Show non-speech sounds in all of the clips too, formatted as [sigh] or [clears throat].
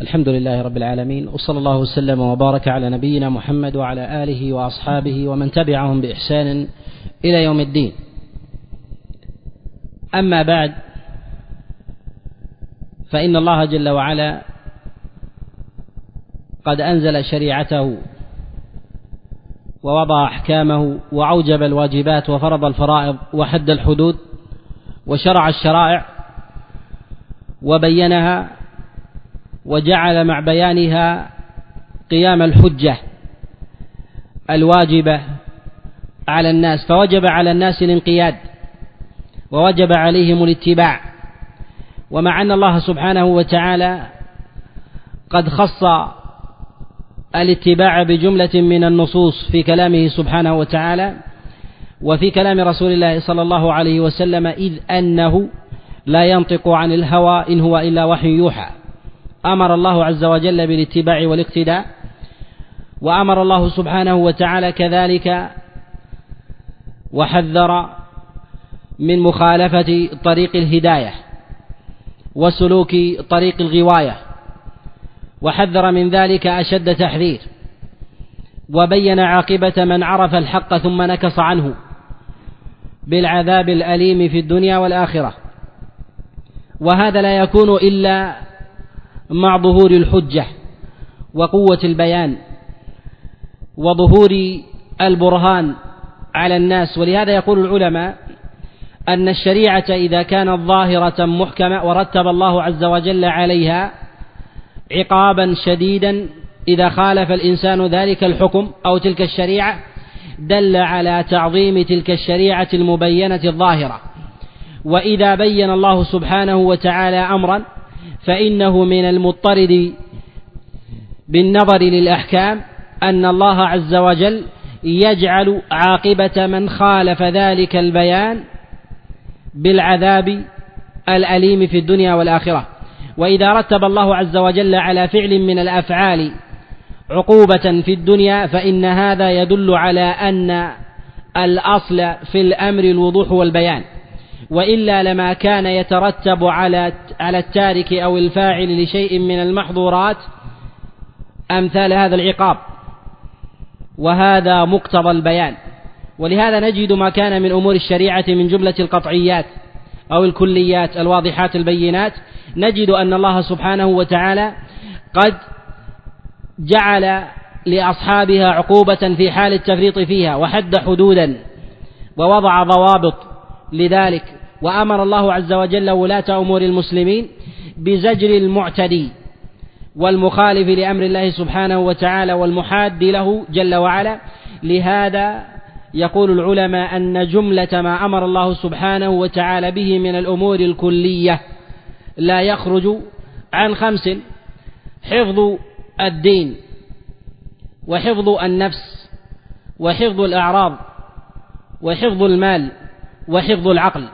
الحمد لله رب العالمين وصلى الله وسلم وبارك على نبينا محمد وعلى آله وأصحابه ومن تبعهم بإحسان إلى يوم الدين. أما بعد فإن الله جل وعلا قد أنزل شريعته ووضع أحكامه وأوجب الواجبات وفرض الفرائض وحد الحدود وشرع الشرائع وبينها وجعل مع بيانها قيام الحجة الواجبة على الناس فوجب على الناس الانقياد ووجب عليهم الاتباع. ومع أن الله سبحانه وتعالى قد خص الاتباع بجملة من النصوص في كلامه سبحانه وتعالى وفي كلام رسول الله صلى الله عليه وسلم إذ أنه لا ينطق عن الهوى إن هو إلا وحي يوحى. أمر الله عز وجل بالاتباع والاقتداء وأمر الله سبحانه وتعالى كذلك وحذر من مخالفة طريق الهداية وسلوك طريق الغواية وحذر من ذلك أشد تحذير وبين عاقبة من عرف الحق ثم نكص عنه بالعذاب الأليم في الدنيا والآخرة. وهذا لا يكون إلا مع ظهور الحجة وقوة البيان وظهور البرهان على الناس. ولهذا يقول العلماء أن الشريعة إذا كانت ظاهرة محكمة ورتب الله عز وجل عليها عقابا شديدا إذا خالف الإنسان ذلك الحكم أو تلك الشريعة دل على تعظيم تلك الشريعة المبينة الظاهرة. وإذا بين الله سبحانه وتعالى أمرا فإنه من المضطرد بالنظر للأحكام أن الله عز وجل يجعل عاقبة من خالف ذلك البيان بالعذاب الأليم في الدنيا والآخرة. وإذا رتب الله عز وجل على فعل من الأفعال عقوبة في الدنيا فإن هذا يدل على أن الأصل في الأمر الوضوح والبيان. وإلا لما كان يترتب على على التارك أو الفاعل لشيء من المحظورات أمثال هذا العقاب. وهذا مقتضى البيان. ولهذا نجد ما كان من أمور الشريعة من جملة القطعيات أو الكليات الواضحات البينات. نجد أن الله سبحانه وتعالى قد جعل لأصحابها عقوبة في حال التفريط فيها وحد حدودا ووضع ضوابط لذلك وأمر الله عز وجل ولاة أمور المسلمين بزجر المعتدي والمخالف لأمر الله سبحانه وتعالى والمحاد له جل وعلا. لهذا يقول العلماء أن جملة ما أمر الله سبحانه وتعالى به من الأمور الكلية لا يخرج عن خمس. حفظ الدين وحفظ النفس وحفظ الأعراض وحفظ المال وحفظ العقل.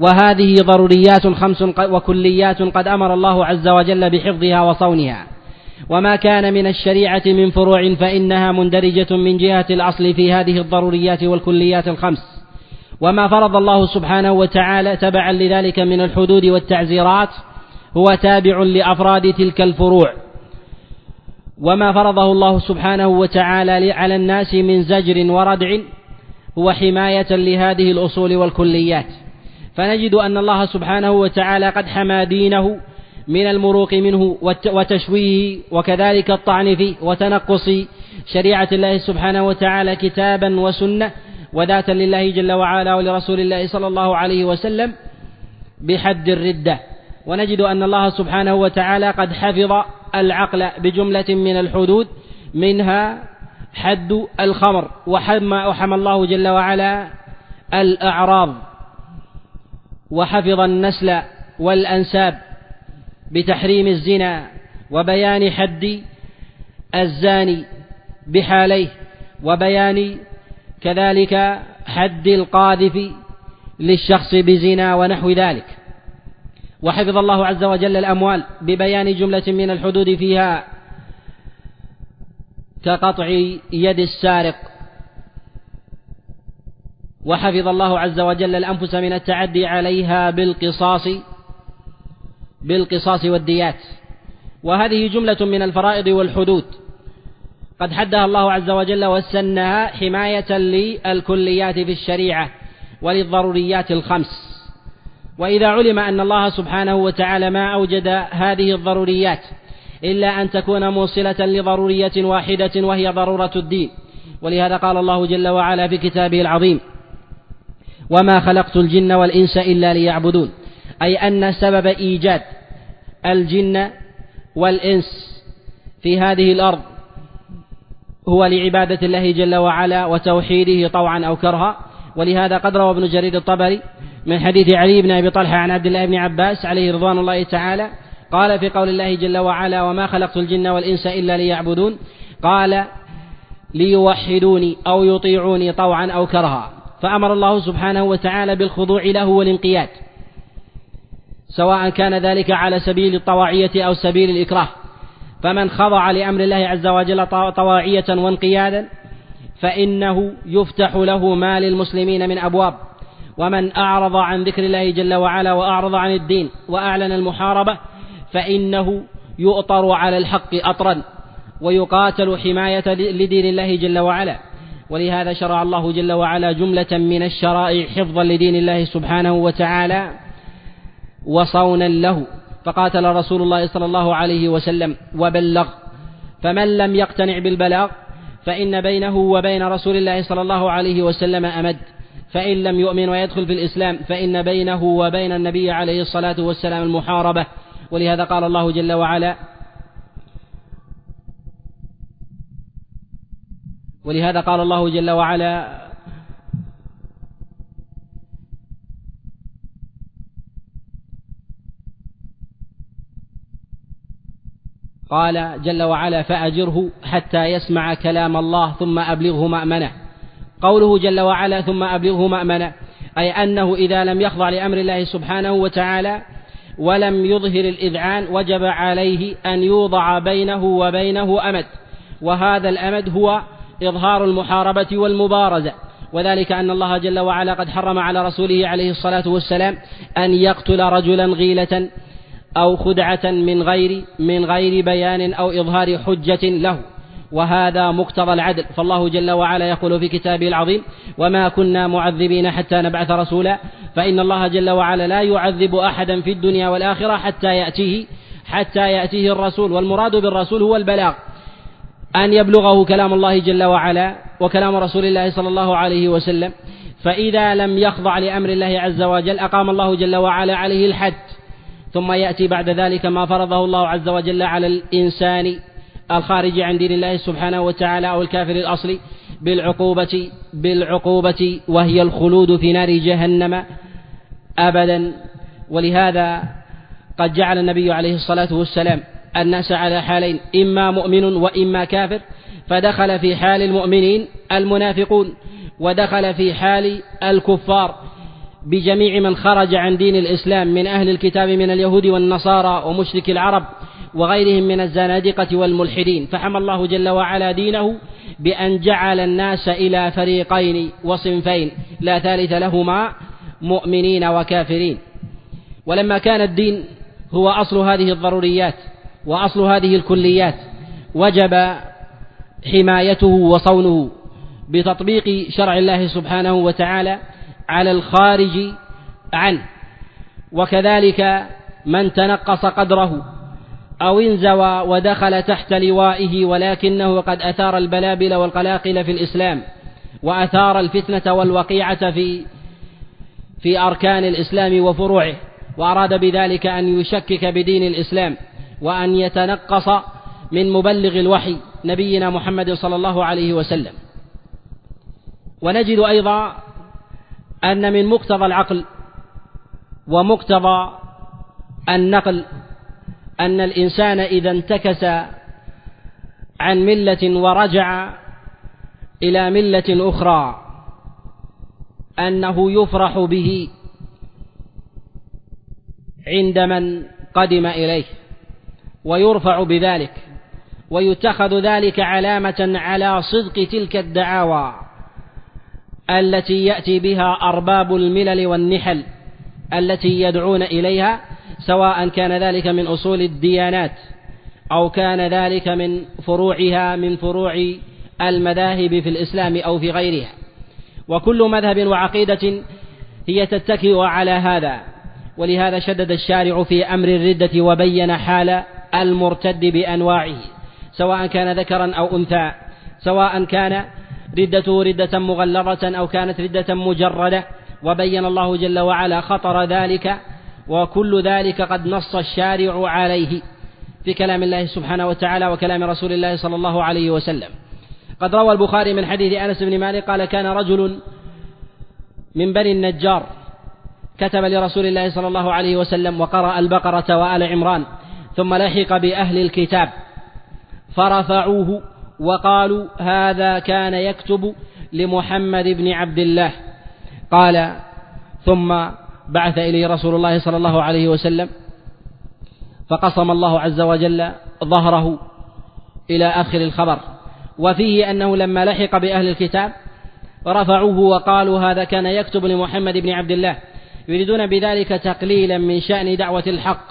وهذه ضروريات خمس وكليات قد أمر الله عز وجل بحفظها وصونها. وما كان من الشريعة من فروع فإنها مندرجة من جهة الأصل في هذه الضروريات والكليات الخمس. وما فرض الله سبحانه وتعالى تبعا لذلك من الحدود والتعزيرات هو تابع لأفراد تلك الفروع. وما فرضه الله سبحانه وتعالى على الناس من زجر وردع هو حماية لهذه الأصول والكليات. فنجد أن الله سبحانه وتعالى قد حمى دينه من المروق منه وتشويه وكذلك الطعن فيه وتنقص شريعة الله سبحانه وتعالى كتابا وسنة وذاتا لله جل وعلا ولرسول الله صلى الله عليه وسلم بحد الردة. ونجد أن الله سبحانه وتعالى قد حفظ العقل بجملة من الحدود منها حد الخمر وحمى, وحمى الله جل وعلا الأعراض وحفظ النسل والأنساب بتحريم الزنا وبيان حد الزاني بحاليه وبيان كذلك حد القاذف للشخص بزنا ونحو ذلك. وحفظ الله عز وجل الأموال ببيان جملة من الحدود فيها كقطع يد السارق. وحفظ الله عز وجل الأنفس من التعدي عليها بالقصاص بالقصاص والديات. وهذه جملة من الفرائض والحدود. قد حدها الله عز وجل وسنها حماية للكليات في الشريعة وللضروريات الخمس. وإذا علم أن الله سبحانه وتعالى ما أوجد هذه الضروريات إلا أن تكون موصلة لضرورية واحدة وهي ضرورة الدين. ولهذا قال الله جل وعلا في كتابه العظيم وما خلقت الجن والإنس إلا ليعبدون. أي أن سبب إيجاد الجن والإنس في هذه الأرض هو لعبادة الله جل وعلا وتوحيده طوعا أو كرها. ولهذا قد روى ابن جرير الطبري من حديث علي بن أبي طلحة عن عبد الله بن عباس عليه رضوان الله تعالى قال في قول الله جل وعلا وما خلقت الجن والإنس إلا ليعبدون قال ليوحدوني أو يطيعوني طوعا أو كرها فأمر الله سبحانه وتعالى بالخضوع له والانقياد سواء كان ذلك على سبيل الطواعية أو سبيل الإكراه. فمن خضع لأمر الله عز وجل طواعية وانقيادا فإنه يفتح له ما للمسلمين من أبواب. ومن أعرض عن ذكر الله جل وعلا وأعرض عن الدين وأعلن المحاربة فإنه يؤطر على الحق أطرا ويقاتل حماية لدين الله جل وعلا. ولهذا شرع الله جل وعلا جملة من الشرائع حفظا لدين الله سبحانه وتعالى وصونا له. فقاتل رسول الله صلى الله عليه وسلم وبلغ. فمن لم يقتنع بالبلاغ فإن بينه وبين رسول الله صلى الله عليه وسلم أمد. فإن لم يؤمن ويدخل في الإسلام فإن بينه وبين النبي عليه الصلاة والسلام المحاربة. ولهذا قال الله جل وعلا ولهذا قال الله جل وعلا قال جل وعلا فأجره حتى يسمع كلام الله ثم أبلغه مأمنة. قوله جل وعلا ثم أبلغه مأمنة أي أنه إذا لم يخضع لأمر الله سبحانه وتعالى ولم يظهر الإذعان وجب عليه أن يوضع بينه وبينه أمد. وهذا الأمد هو إظهار المحاربة والمبارزة. وذلك أن الله جل وعلا قد حرم على رسوله عليه الصلاة والسلام أن يقتل رجلا غيلة أو خدعة من غير من غير بيان أو إظهار حجة له. وهذا مقتضى العدل. فالله جل وعلا يقول في كتابه العظيم وما كنا معذبين حتى نبعث رسولا. فإن الله جل وعلا لا يعذب أحدا في الدنيا والآخرة حتى يأتيه حتى يأتيه الرسول. والمراد بالرسول هو البلاغ. أن يبلغه كلام الله جل وعلا وكلام رسول الله صلى الله عليه وسلم. فإذا لم يخضع لأمر الله عز وجل أقام الله جل وعلا عليه الحد. ثم يأتي بعد ذلك ما فرضه الله عز وجل على الإنسان. الخارج عن دين الله سبحانه وتعالى أو الكافر الأصلي بالعقوبة بالعقوبة وهي الخلود في نار جهنم أبدا. ولهذا قد جعل النبي عليه الصلاة والسلام الناس على حالين إما مؤمن وإما كافر. فدخل في حال المؤمنين المنافقون ودخل في حال الكفار. بجميع من خرج عن دين الإسلام من أهل الكتاب من اليهود والنصارى ومشرك العرب وغيرهم من الزنادقة والملحدين. فحمى الله جل وعلا دينه بأن جعل الناس إلى فريقين وصنفين لا ثالث لهما مؤمنين وكافرين. ولما كان الدين هو أصل هذه الضروريات وأصل هذه الكليات وجب حمايته وصونه بتطبيق شرع الله سبحانه وتعالى على الخارج عنه. وكذلك من تنقص قدره أو انزوى ودخل تحت لوائه ولكنه قد أثار البلابل والقلاقل في الإسلام وأثار الفتنة والوقيعة في في أركان الإسلام وفروعه وأراد بذلك أن يشكك بدين الإسلام وأن يتنقص من مبلغ الوحي نبينا محمد صلى الله عليه وسلم. ونجد أيضا أن من مقتضى العقل ومقتضى النقل أن الإنسان إذا انتكس عن ملة ورجع إلى ملة أخرى أنه يفرح به عند من قدم إليه ويرفع بذلك ويتخذ ذلك علامة على صدق تلك الدعاوى التي يأتي بها أرباب الملل والنحل التي يدعون إليها سواء كان ذلك من أصول الديانات أو كان ذلك من فروعها من فروع المذاهب في الإسلام أو في غيرها. وكل مذهب وعقيدة هي تتكئ على هذا. ولهذا شدد الشارع في أمر الردة وبين حال المرتد بأنواعه سواء كان ذكرا أو أنثى سواء كان ردته ردة مغلظة أو كانت ردة مجردة. وبين الله جل وعلا خطر ذلك وكل ذلك قد نص الشارع عليه في كلام الله سبحانه وتعالى وكلام رسول الله صلى الله عليه وسلم. قد روى البخاري من حديث أنس بن مالك قال كان رجل من بني النجار كتب لرسول الله صلى الله عليه وسلم وقرأ البقرة وآل عمران ثم لحق بأهل الكتاب فرفعوه وقالوا هذا كان يكتب لمحمد بن عبد الله قال ثم بعث إليه رسول الله صلى الله عليه وسلم فقصم الله عز وجل ظهره إلى آخر الخبر. وفيه أنه لما لحق بأهل الكتاب رفعوه وقالوا هذا كان يكتب لمحمد بن عبد الله يريدون بذلك تقليلا من شأن دعوة الحق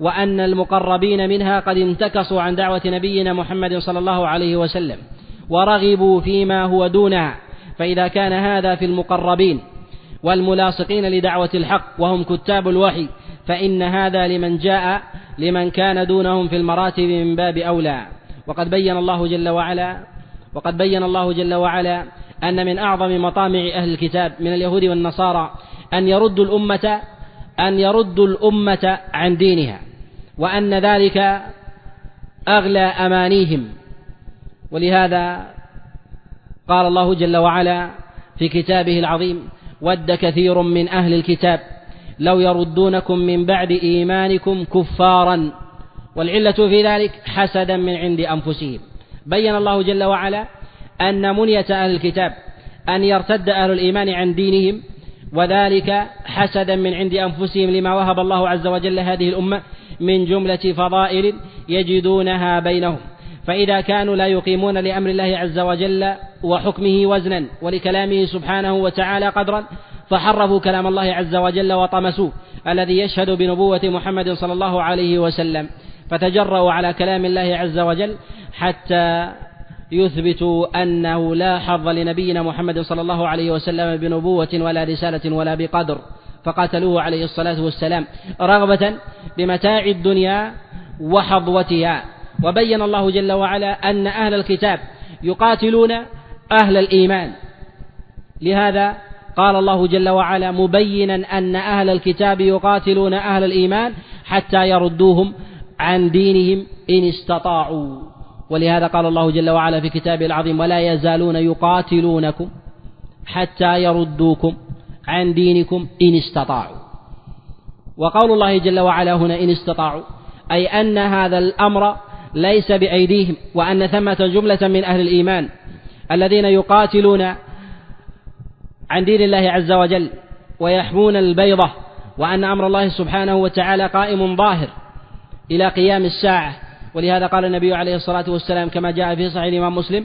وأن المقربين منها قد انتكصوا عن دعوة نبينا محمد صلى الله عليه وسلم ورغبوا فيما هو دونها فإذا كان هذا في المقربين. والملاصقين لدعوة الحق وهم كتاب الوحي فإن هذا لمن جاء لمن كان دونهم في المراتب من باب أولى. وقد بين الله جل وعلا وقد بين الله جل وعلا أن من أعظم مطامع أهل الكتاب من اليهود والنصارى أن يردوا الأمة أن يردوا الأمة عن دينها وأن ذلك أغلى أمانيهم. ولهذا قال الله جل وعلا في كتابه العظيم ود كثير من أهل الكتاب. لو يردونكم من بعد إيمانكم كفارا. والعلة في ذلك حسدا من عند أنفسهم. بين الله جل وعلا أن منية أهل الكتاب أن يرتد أهل الإيمان عن دينهم وذلك حسدا من عند أنفسهم لما وهب الله عز وجل هذه الأمة من جملة فضائل يجدونها بينهم. فإذا كانوا لا يقيمون لأمر الله عز وجل وحكمه وزنا ولكلامه سبحانه وتعالى قدرا فحرفوا كلام الله عز وجل وطمسوه الذي يشهد بنبوة محمد صلى الله عليه وسلم. فتجرؤوا على كلام الله عز وجل حتى يثبتوا أنه لا حظ لنبينا محمد صلى الله عليه وسلم بنبوة ولا رسالة ولا بقدر. فقاتلوه عليه الصلاة والسلام رغبة بمتاع الدنيا وحظوتها. وبين الله جل وعلا أن أهل الكتاب يقاتلون أهل الإيمان. لهذا قال الله جل وعلا مبينا أن أهل الكتاب يقاتلون أهل الإيمان حتى يردوهم عن دينهم إن استطاعوا. ولهذا قال الله جل وعلا في كتابه العظيم ولا يزالون يقاتلونكم حتى يردوكم عن دينكم إن استطاعوا. وقول الله جل وعلا هنا إن استطاعوا أي أن هذا الأمر ليس بأيديهم وأن ثمة جملة من أهل الإيمان الذين يقاتلون عن دين الله عز وجل ويحمون البيضة وأن أمر الله سبحانه وتعالى قائم ظاهر إلى قيام الساعة. ولهذا قال النبي عليه الصلاة والسلام كما جاء في صحيح الإمام مسلم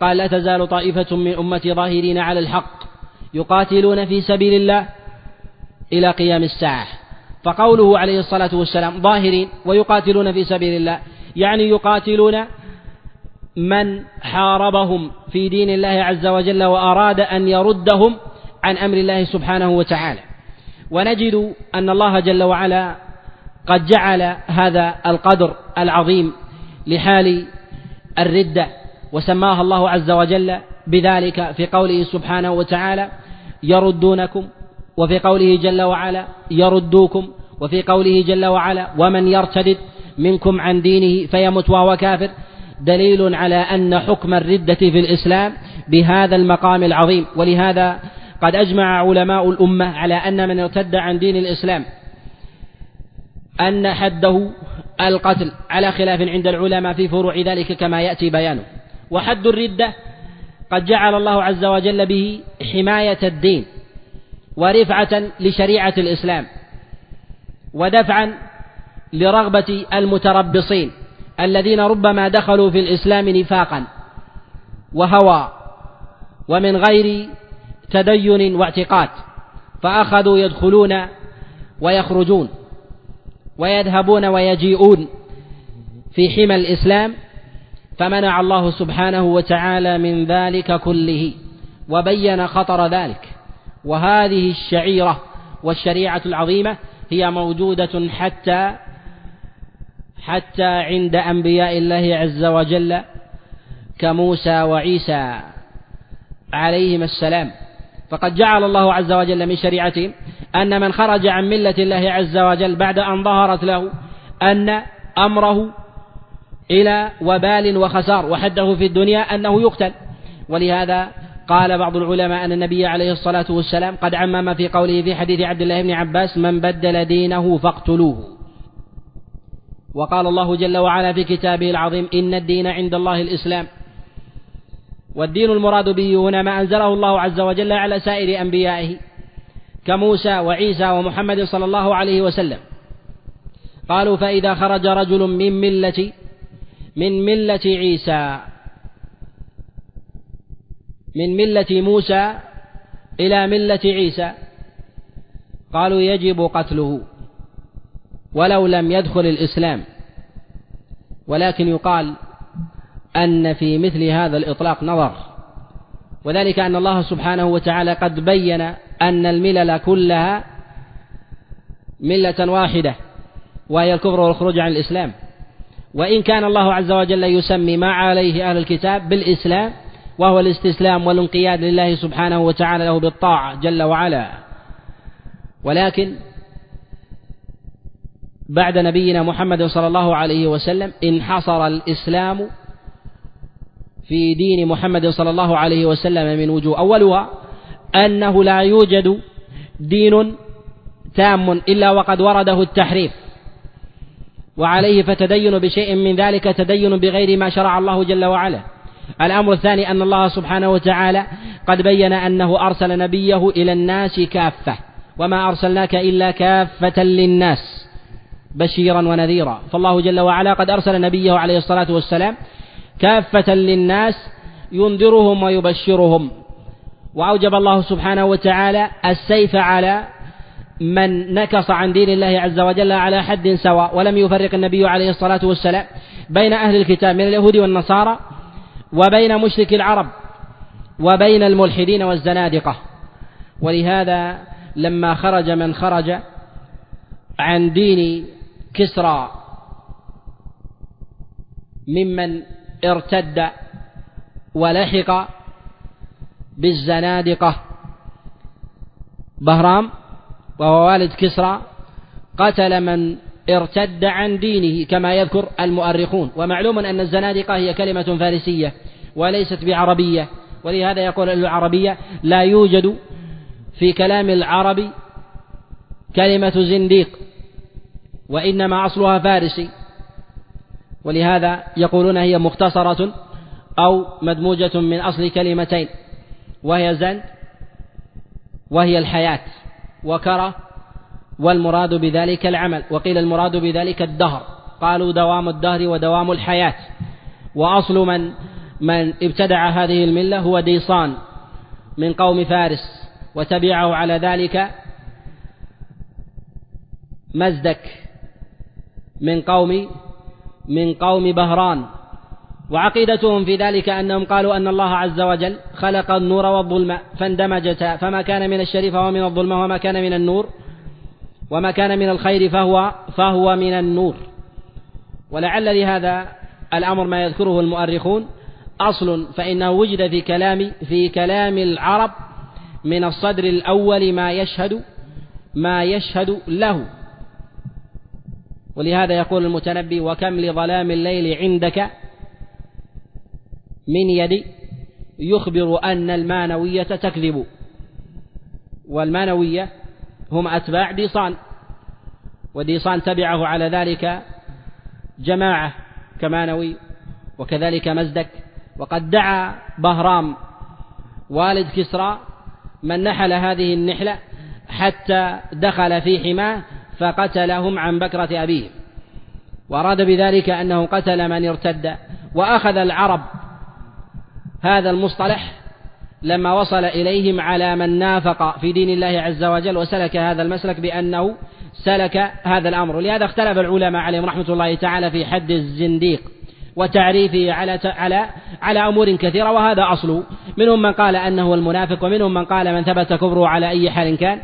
قال لا تزال طائفة من أمتي ظاهرين على الحق يقاتلون في سبيل الله إلى قيام الساعة. فقوله عليه الصلاة والسلام ظاهرين ويقاتلون في سبيل الله يعني يقاتلون من حاربهم في دين الله عز وجل وأراد أن يردهم عن أمر الله سبحانه وتعالى. ونجد أن الله جل وعلا قد جعل هذا القدر العظيم لحال الردة وسماها الله عز وجل بذلك في قوله سبحانه وتعالى يردونكم وفي قوله جل وعلا يردوكم وفي قوله جل وعلا ومن يرتد منكم عن دينه فيمت وهو كافر. دليل على أن حكم الردة في الإسلام بهذا المقام العظيم. ولهذا قد أجمع علماء الأمة على أن من ارتد عن دين الإسلام أن حده القتل على خلاف عند العلماء في فروع ذلك كما يأتي بيانه. وحد الردة قد جعل الله عز وجل به حماية الدين ورفعة لشريعة الإسلام ودفعا لرغبة المتربصين الذين ربما دخلوا في الإسلام نفاقا وهوى ومن غير تدين واعتقاد فأخذوا يدخلون ويخرجون ويذهبون ويجيئون في حمى الإسلام فمنع الله سبحانه وتعالى من ذلك كله وبين خطر ذلك وهذه الشعيرة والشريعة العظيمة هي موجودة حتى حتى عند أنبياء الله عز وجل كموسى وعيسى عليهما السلام. فقد جعل الله عز وجل من شريعتهم أن من خرج عن ملة الله عز وجل بعد أن ظهرت له أن أمره إلى وبال وخسار وحده في الدنيا أنه يقتل. ولهذا قال بعض العلماء أن النبي عليه الصلاة والسلام قد عمم في قوله في حديث عبد الله بن عباس من بدل دينه فاقتلوه. وقال الله جل وعلا في كتابه العظيم إن الدين عند الله الإسلام. والدين المراد به هنا ما أنزله الله عز وجل على سائر أنبيائه كموسى وعيسى ومحمد صلى الله عليه وسلم. قالوا فإذا خرج رجل من ملة من ملة عيسى من ملة موسى إلى ملة عيسى قالوا يجب قتله. ولو لم يدخل الإسلام. ولكن يقال أن في مثل هذا الإطلاق نظر. وذلك أن الله سبحانه وتعالى قد بين أن الملل كلها ملة واحدة وهي الكفر والخروج عن الإسلام. وإن كان الله عز وجل يسمي ما عليه أهل الكتاب بالإسلام وهو الاستسلام والانقياد لله سبحانه وتعالى له بالطاعة جل وعلا. ولكن بعد نبينا محمد صلى الله عليه وسلم انحصر الإسلام في دين محمد صلى الله عليه وسلم من وجوه. أولها أنه لا يوجد دين تام إلا وقد ورده التحريف وعليه فتدين بشيء من ذلك تدين بغير ما شرع الله جل وعلا. الأمر الثاني أن الله سبحانه وتعالى قد بين أنه أرسل نبيه إلى الناس كافة وما أرسلناك إلا كافة للناس. بشيرا ونذيرا. فالله جل وعلا قد أرسل نبيه عليه الصلاة والسلام كافة للناس ينذرهم ويبشرهم. وأوجب الله سبحانه وتعالى السيف على من نكص عن دين الله عز وجل على حد سواء ولم يفرق النبي عليه الصلاة والسلام بين أهل الكتاب من اليهود والنصارى وبين مشرك العرب وبين الملحدين والزنادقة. ولهذا لما خرج من خرج عن دين كسرى ممن ارتد ولحق بالزنادقة. بهرام وهو والد كسرى قتل من ارتد عن دينه كما يذكر المؤرخون. ومعلوم أن الزنادقة هي كلمة فارسية وليست بعربية ولهذا يقول العربية لا يوجد في كلام العرب كلمة زنديق. وإنما أصلها فارسي. ولهذا يقولون هي مختصرة أو مدموجة من أصل كلمتين وهي زند وهي الحياة وكرة والمراد بذلك العمل. وقيل المراد بذلك الدهر. قالوا دوام الدهر ودوام الحياة. وأصل من من ابتدع هذه الملة هو ديصان من قوم فارس وتبعه على ذلك مزدك. من قوم من قوم بهران. وعقيدتهم في ذلك أنهم قالوا أن الله عز وجل خلق النور والظلم فاندمجتا فما كان من الشريف فهو من الظلم وما كان من النور وما كان من الخير فهو فهو من النور. ولعل لهذا الأمر ما يذكره المؤرخون أصل فإنه وجد في كلام في كلام العرب من الصدر الأول ما يشهد ما يشهد له. ولهذا يقول المتنبي وكم لظلام الليل عندك من يد يخبر أن المانوية تكذب والمانوية هم أتباع ديصان وديصان تبعه على ذلك جماعة كمانوي وكذلك مزدك وقد دعا بهرام والد كسرى من نحل هذه النحلة حتى دخل في حماه فقتلهم عن بكرة أبيهم وأراد بذلك أنه قتل من ارتد. وأخذ العرب هذا المصطلح لما وصل إليهم على من نافق في دين الله عز وجل وسلك هذا المسلك بأنه سلك هذا الأمر. ولهذا اختلف العلماء عليهم رحمة الله تعالى في حد الزنديق وتعريفه على على على أمور كثيرة وهذا اصله منهم من قال أنه المنافق ومنهم من قال من ثبت كفره على أي حال كان.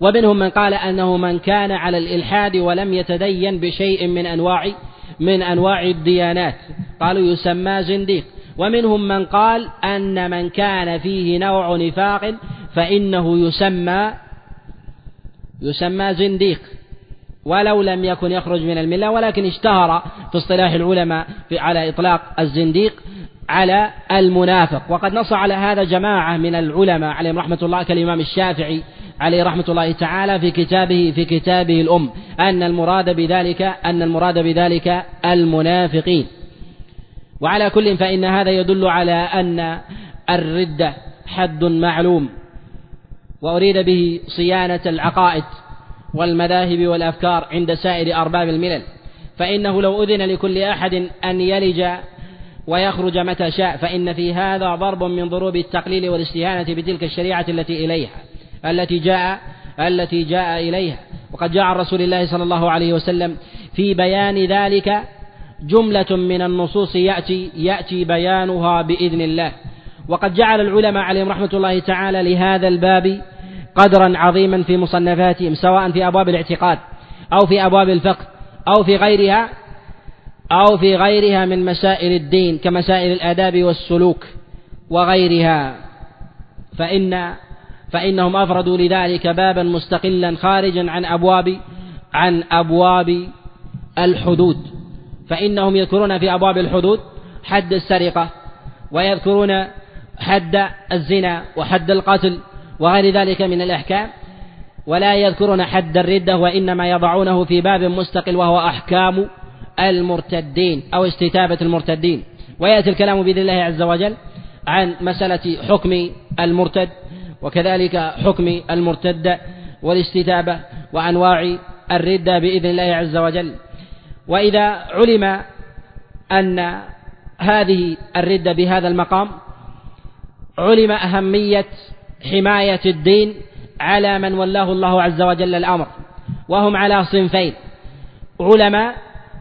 ومنهم من قال أنه من كان على الإلحاد ولم يتدين بشيء من انواع من أنواع الديانات. قالوا يسمى زنديق. ومنهم من قال أن من كان فيه نوع نفاق فإنه يسمى يسمى زنديق. ولو لم يكن يخرج من الملة ولكن اشتهر في اصطلاح العلماء في على إطلاق الزنديق على المنافق. وقد نص على هذا جماعة من العلماء عليهم رحمة الله كالإمام الشافعي عليه رحمة الله تعالى في كتابه في كتابه الأم أن المراد بذلك أن المراد بذلك المنافقين. وعلى كل فإن هذا يدل على أن الردة حد معلوم وأريد به صيانة العقائد والمذاهب والأفكار عند سائر أرباب الملل. فإنه لو أذن لكل أحد أن يلج ويخرج متى شاء فإن في هذا ضرب من ضروب التقليل والاستهانة بتلك الشريعة التي إليها. التي جاء التي جاء إليها. وقد جاء رسول الله صلى الله عليه وسلم في بيان ذلك جملة من النصوص يأتي يأتي بيانها بإذن الله. وقد جعل العلماء عليهم رحمة الله تعالى لهذا الباب قدرا عظيما في مصنفاتهم سواء في أبواب الاعتقاد أو في أبواب الفقه أو في غيرها أو في غيرها من مسائل الدين كمسائل الآداب والسلوك وغيرها. فإن فإنهم أفردوا لذلك بابا مستقلا خارجا عن أبواب عن أبواب الحدود. فإنهم يذكرون في أبواب الحدود حد السرقة ويذكرون حد الزنا وحد القتل وغير ذلك من الأحكام. ولا يذكرون حد الردة وإنما يضعونه في باب مستقل وهو أحكام المرتدين أو استتابة المرتدين. ويأتي الكلام بإذن الله عز وجل عن مسألة حكم المرتد. وكذلك حكم المرتد والاستتابة وأنواع الردة بإذن الله عز وجل. وإذا علم أن هذه الردة بهذا المقام علم أهمية حماية الدين على من ولاه الله عز وجل الأمر وهم على صنفين علماء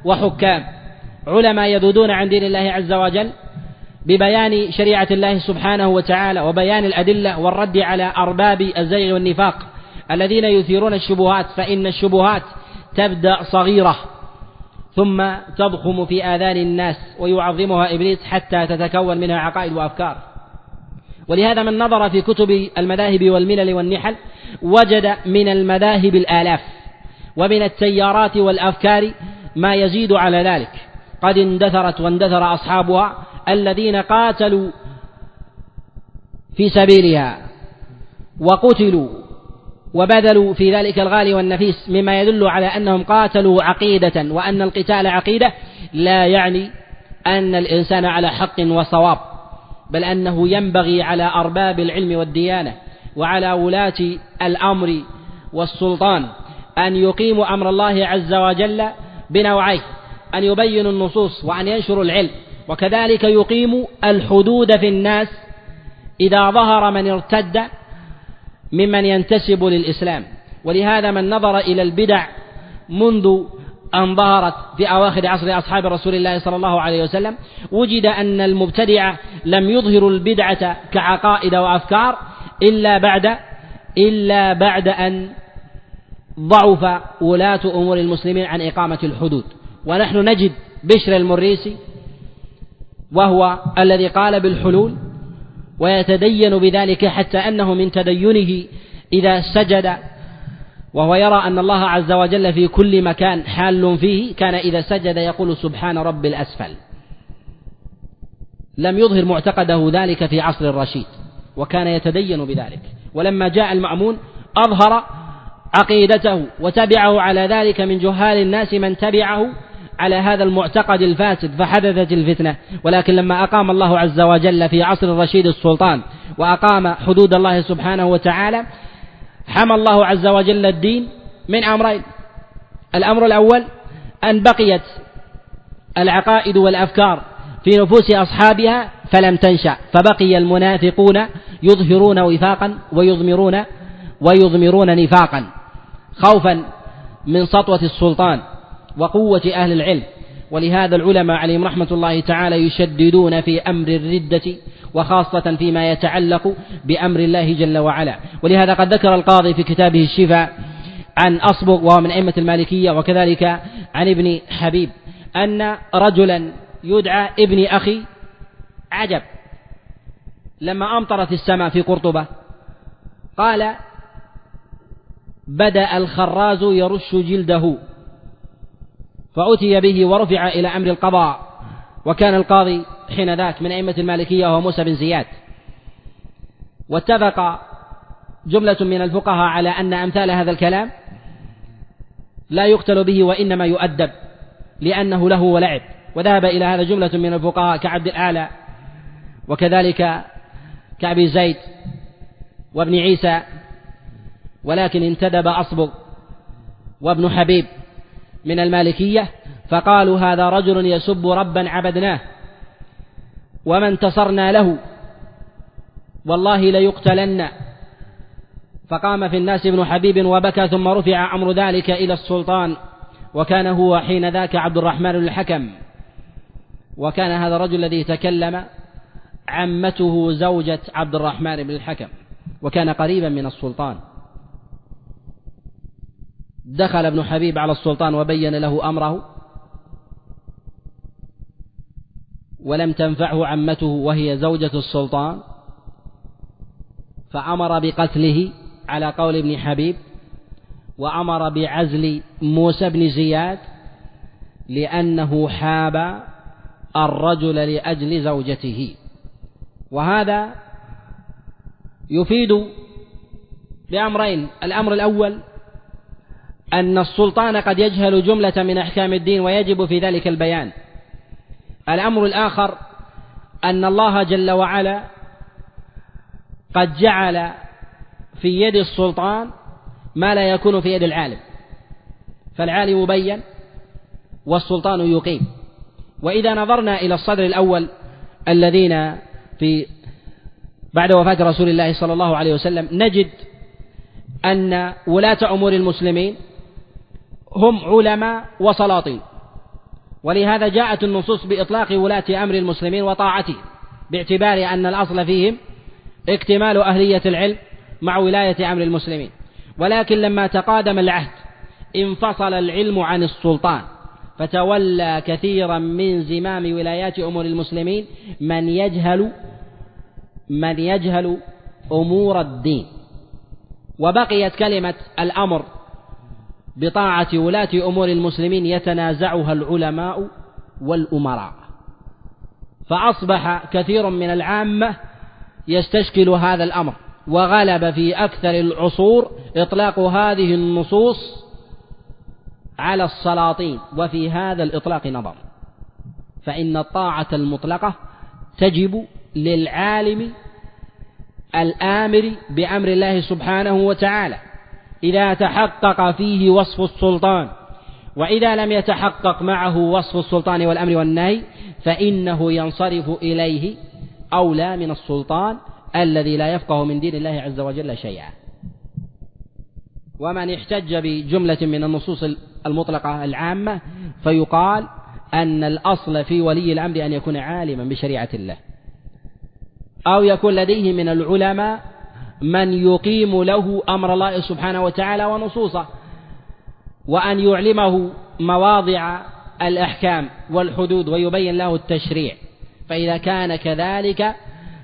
وحكام. علماء يذودون عن دين الله عز وجل ببيان شريعة الله سبحانه وتعالى وبيان الأدلة والرد على أرباب الزيغ والنفاق الذين يثيرون الشبهات فإن الشبهات تبدأ صغيرة ثم تضخم في آذان الناس ويعظمها إبليس حتى تتكون منها عقائد وأفكار. ولهذا من نظر في كتب المذاهب والملل والنحل وجد من المذاهب الآلاف ومن التيارات والأفكار ما يزيد على ذلك. قد اندثرت واندثر أصحابها الذين قاتلوا في سبيلها وقتلوا وبذلوا في ذلك الغالي والنفيس مما يدل على أنهم قاتلوا عقيدة وأن القتال عقيدة لا يعني أن الإنسان على حق وصواب بل أنه ينبغي على أرباب العلم والديانة وعلى ولاة الأمر والسلطان أن يقيموا أمر الله عز وجل بنوعيه أن يبينوا النصوص وأن ينشروا العلم. وكذلك يقيموا الحدود في الناس إذا ظهر من ارتد ممن ينتسب للإسلام. ولهذا من نظر إلى البدع منذ أن ظهرت في أواخر عصر أصحاب رسول الله صلى الله عليه وسلم وجد أن المبتدعة لم يظهروا البدعة كعقائد وأفكار إلا بعد إلا بعد أن ضعف ولاة أمور المسلمين عن إقامة الحدود. ونحن نجد بشر المريسي وهو الذي قال بالحلول ويتدين بذلك حتى أنه من تدينه إذا سجد وهو يرى أن الله عز وجل في كل مكان حال فيه كان إذا سجد يقول سبحان رب الأسفل. لم يظهر معتقده ذلك في عصر الرشيد وكان يتدين بذلك. ولما جاء المأمون أظهر عقيدته وتبعه على ذلك من جهال الناس من تبعه على هذا المعتقد الفاسد فحدثت الفتنة. ولكن لما أقام الله عز وجل في عصر الرشيد السلطان وأقام حدود الله سبحانه وتعالى حمى الله عز وجل الدين من أمرين. الأمر الأول أن بقيت العقائد والأفكار في نفوس أصحابها فلم تنشأ فبقي المنافقون يظهرون وفاقا ويضمرون ويضمرون نفاقا خوفا من سطوة السلطان. وقوة أهل العلم. ولهذا العلماء عليهم رحمة الله تعالى يشددون في أمر الردة وخاصة فيما يتعلق بأمر الله جل وعلا. ولهذا قد ذكر القاضي في كتابه الشفاء عن أصبغ وهو من أئمة المالكية وكذلك عن ابن حبيب أن رجلا يدعى ابن أخي عجب لما أمطرت السماء في قرطبة قال بدأ الخراز يرش جلده. فأتي به ورفع إلى أمر القضاء. وكان القاضي حين ذاك من أئمة المالكية وهو موسى بن زياد. واتفق جملة من الفقهاء على أن أمثال هذا الكلام لا يقتل به وإنما يؤدب لأنه له ولعب. وذهب إلى هذا جملة من الفقهاء كعبد الأعلى وكذلك كأبي زيد وابن عيسى ولكن انتدب أصبغ وابن حبيب. من المالكية فقالوا هذا رجل يسب ربا عبدناه وما انتصرنا له والله ليقتلن. فقام في الناس ابن حبيب وبكى ثم رفع أمر ذلك إلى السلطان وكان هو حين ذاك عبد الرحمن الحكم. وكان هذا الرجل الذي تكلم عمته زوجة عبد الرحمن بن الحكم وكان قريبا من السلطان. دخل ابن حبيب على السلطان وبين له أمره ولم تنفعه عمته وهي زوجة السلطان فأمر بقتله على قول ابن حبيب وأمر بعزل موسى بن زياد لأنه حاب الرجل لأجل زوجته. وهذا يفيد بأمرين الأمر الأول أن السلطان قد يجهل جملة من أحكام الدين ويجب في ذلك البيان. الأمر الآخر أن الله جل وعلا قد جعل في يد السلطان ما لا يكون في يد العالم. فالعالم يبين والسلطان يقيم. وإذا نظرنا إلى الصدر الأول الذين في بعد وفاة رسول الله صلى الله عليه وسلم نجد أن ولاة أمور المسلمين هم علماء وسلاطين. ولهذا جاءت النصوص بإطلاق ولاة أمر المسلمين وطاعته باعتبار أن الأصل فيهم اكتمال أهلية العلم مع ولاية أمر المسلمين. ولكن لما تقادم العهد انفصل العلم عن السلطان فتولى كثيرا من زمام ولايات أمور المسلمين من يجهل من يجهل أمور الدين. وبقيت كلمة الأمر بطاعة ولاة أمور المسلمين يتنازعها العلماء والأمراء. فأصبح كثير من العامة يستشكل هذا الأمر وغلب في أكثر العصور إطلاق هذه النصوص على السلاطين وفي هذا الإطلاق نظر. فإن الطاعة المطلقة تجب للعالم الآمر بأمر الله سبحانه وتعالى. إذا تحقق فيه وصف السلطان وإذا لم يتحقق معه وصف السلطان والأمر والنهي فإنه ينصرف إليه أولى من السلطان الذي لا يفقه من دين الله عز وجل شيئا. ومن احتج بجملة من النصوص المطلقة العامة فيقال أن الأصل في ولي الأمر أن يكون عالما بشريعة الله أو يكون لديه من العلماء من يقيم له أمر الله سبحانه وتعالى ونصوصه وأن يعلمه مواضع الأحكام والحدود ويبين له التشريع. فإذا كان كذلك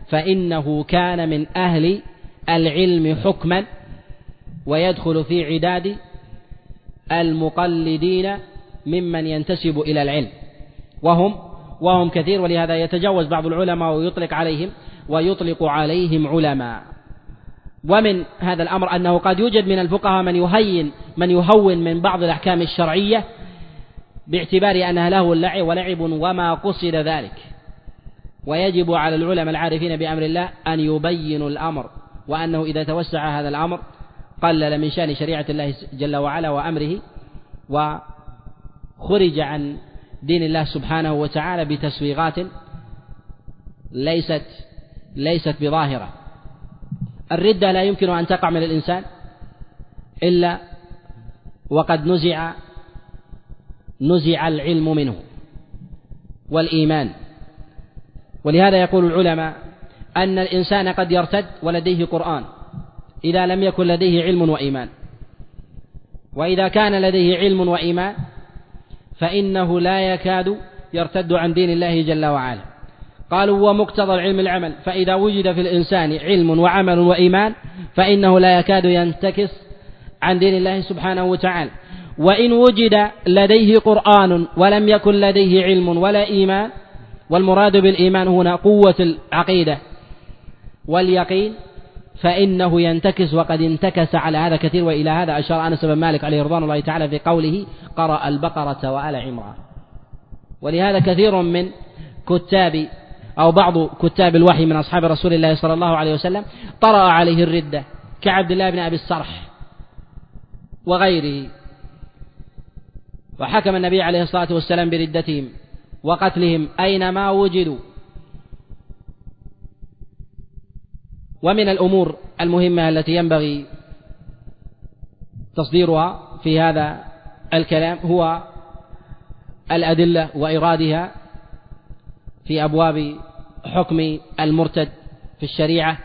فإنه كان من أهل العلم حكما ويدخل في عداد المقلدين ممن ينتسب إلى العلم. وهم وهم كثير ولهذا يتجوز بعض العلماء ويطلق عليهم ويطلق عليهم علماء. ومن هذا الأمر أنه قد يوجد من الفقهاء من يهين من يهون من بعض الأحكام الشرعية باعتبار أنها له اللعب ولعب وما قصد ذلك. ويجب على العلماء العارفين بأمر الله أن يبينوا الأمر وأنه إذا توسع هذا الأمر قلل من شأن شريعة الله جل وعلا وأمره وخرج عن دين الله سبحانه وتعالى بتسويغات ليست ليست بظاهرة. الردة لا يمكن أن تقع من الإنسان إلا وقد نزع نزع العلم منه والإيمان. ولهذا يقول العلماء أن الإنسان قد يرتد ولديه قرآن إذا لم يكن لديه علم وإيمان. وإذا كان لديه علم وإيمان فإنه لا يكاد يرتد عن دين الله جل وعلا. قالوا ومقتضى العلم العمل فإذا وجد في الإنسان علم وعمل وإيمان فإنه لا يكاد ينتكس عن دين الله سبحانه وتعالى. وإن وجد لديه قرآن ولم يكن لديه علم ولا إيمان والمراد بالإيمان هنا قوة العقيدة واليقين فإنه ينتكس وقد انتكس على هذا كثير وإلى هذا أشار أنس بن مالك عليه رضوان الله تعالى في قوله قرأ البقرة وآل عمران. ولهذا كثير من كتاب أو بعض كتاب الوحي من أصحاب رسول الله صلى الله عليه وسلم طرأ عليه الردة كعبد الله بن أبي الصرح وغيره. وحكم النبي عليه الصلاة والسلام بردتهم وقتلهم أينما وجدوا. ومن الأمور المهمة التي ينبغي تصديرها في هذا الكلام هو الأدلة وإيرادها في أبواب حكم المرتد في الشريعة.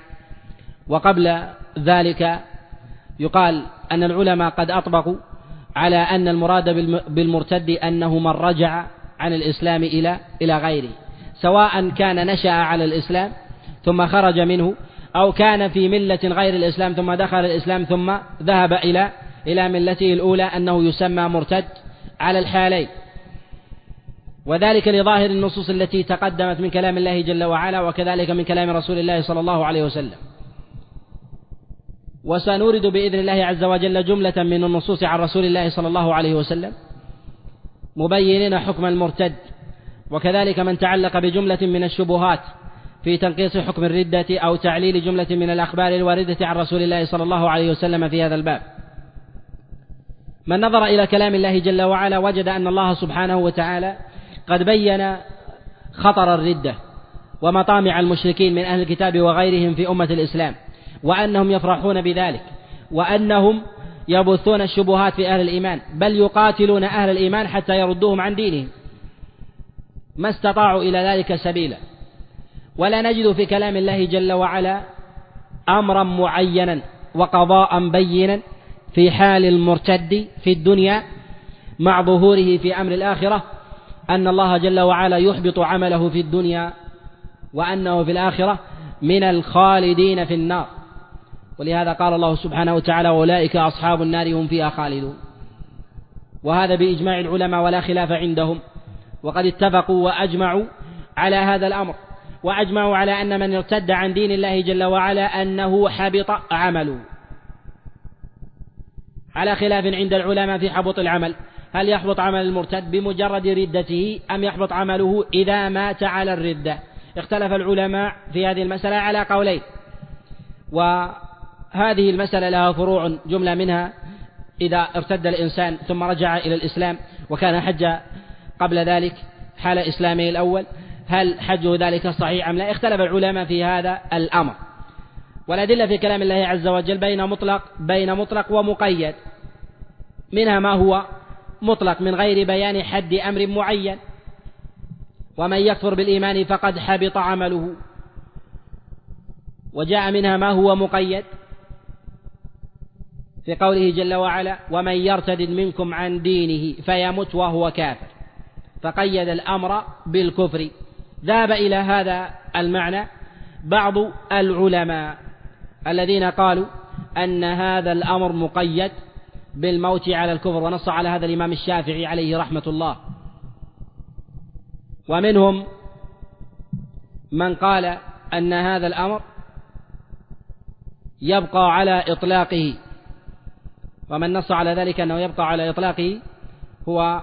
وقبل ذلك يقال أن العلماء قد أطبقوا على أن المراد بالمرتد أنه من رجع عن الإسلام إلى إلى غيره سواء كان نشأ على الإسلام ثم خرج منه أو كان في ملة غير الإسلام ثم دخل الإسلام ثم ذهب إلى إلى ملته الأولى أنه يسمى مرتد على الحالين. وذلك لظاهر النصوص التي تقدمت من كلام الله جل وعلا وكذلك من كلام رسول الله صلى الله عليه وسلم. وسنورد بإذن الله عز وجل جملة من النصوص عن رسول الله صلى الله عليه وسلم. مبينين حكم المرتد. وكذلك من تعلق بجملة من الشبهات في تنقيص حكم الردة أو تعليل جملة من الأخبار الواردة عن رسول الله صلى الله عليه وسلم في هذا الباب. من نظر إلى كلام الله جل وعلا وجد أن الله سبحانه وتعالى قد بين خطر الردة ومطامع المشركين من أهل الكتاب وغيرهم في أمة الإسلام وأنهم يفرحون بذلك وأنهم يبثون الشبهات في أهل الإيمان بل يقاتلون أهل الإيمان حتى يردوهم عن دينهم. ما استطاعوا إلى ذلك سبيلا. ولا نجد في كلام الله جل وعلا أمرا معينا وقضاء بينا في حال المرتد في الدنيا مع ظهوره في أمر الآخرة أن الله جل وعلا يحبط عمله في الدنيا وأنه في الآخرة من الخالدين في النار. ولهذا قال الله سبحانه وتعالى أولئك أصحاب النار هم فيها خالدون. وهذا بإجماع العلماء ولا خلاف عندهم. وقد اتفقوا وأجمعوا على هذا الأمر. وأجمعوا على أن من ارتد عن دين الله جل وعلا أنه حبط عمله. على خلاف عند العلماء في حبط العمل. هل يحبط عمل المرتد بمجرد ردته أم يحبط عمله إذا مات على الردة اختلف العلماء في هذه المسألة على قولين. وهذه المسألة لها فروع جملة منها إذا ارتد الإنسان ثم رجع إلى الإسلام وكان حج قبل ذلك حال إسلامه الأول هل حجه ذلك صحيح أم لا؟ اختلف العلماء في هذا الأمر. والأدلة في كلام الله عز وجل بين مطلق بين مطلق ومقيد. منها ما هو؟ مطلق من غير بيان حد أمر معين. ومن يكفر بالإيمان فقد حبط عمله. وجاء منها ما هو مقيد. في قوله جل وعلا ومن يرتد منكم عن دينه فيمت وهو كافر. فقيد الأمر بالكفر. ذهب إلى هذا المعنى بعض العلماء الذين قالوا أن هذا الأمر مقيد بالموت على الكفر ونص على هذا الإمام الشافعي عليه رحمة الله. ومنهم من قال أن هذا الأمر يبقى على إطلاقه. ومن نص على ذلك أنه يبقى على إطلاقه هو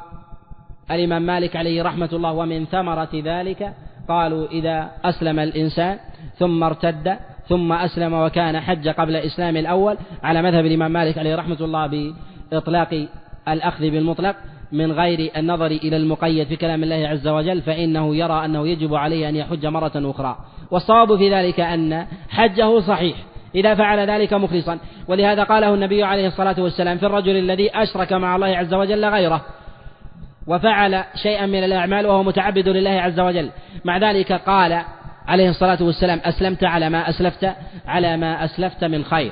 الإمام مالك عليه رحمة الله. ومن ثمرة ذلك قالوا إذا أسلم الإنسان ثم ارتد ثم أسلم وكان حج قبل إسلام الأول على مذهب الإمام مالك عليه رحمة الله بإطلاق الأخذ بالمطلق من غير النظر إلى المقيد في كلام الله عز وجل فإنه يرى أنه يجب عليه أن يحج مرة أخرى. والصواب في ذلك أن حجه صحيح إذا فعل ذلك مخلصا. ولهذا قاله النبي عليه الصلاة والسلام في الرجل الذي أشرك مع الله عز وجل غيره وفعل شيئا من الأعمال وهو متعبد لله عز وجل. مع ذلك قال عليه الصلاة والسلام أسلمت على ما أسلفت على ما أسلفت من خير.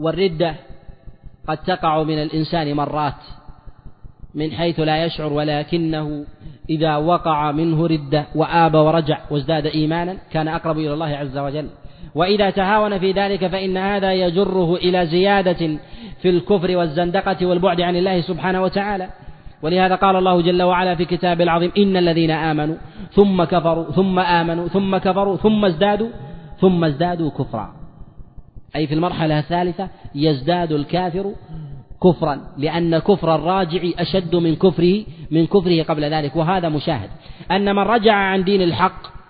والردة قد تقع من الإنسان مرات من حيث لا يشعر ولكنه إذا وقع منه ردة وآب ورجع وازداد إيمانا كان أقرب إلى الله عز وجل. وإذا تهاون في ذلك فإن هذا يجره إلى زيادة في الكفر والزندقة والبعد عن الله سبحانه وتعالى. ولهذا قال الله جل وعلا في كتابه العظيم إن الذين آمنوا ثم كفروا ثم آمنوا ثم كفروا ثم ازدادوا ثم ازدادوا كفرا. أي في المرحلة الثالثة يزداد الكافر كفرا لأن كفر الراجع أشد من كفره من كفره قبل ذلك وهذا مشاهد. أن من رجع عن دين الحق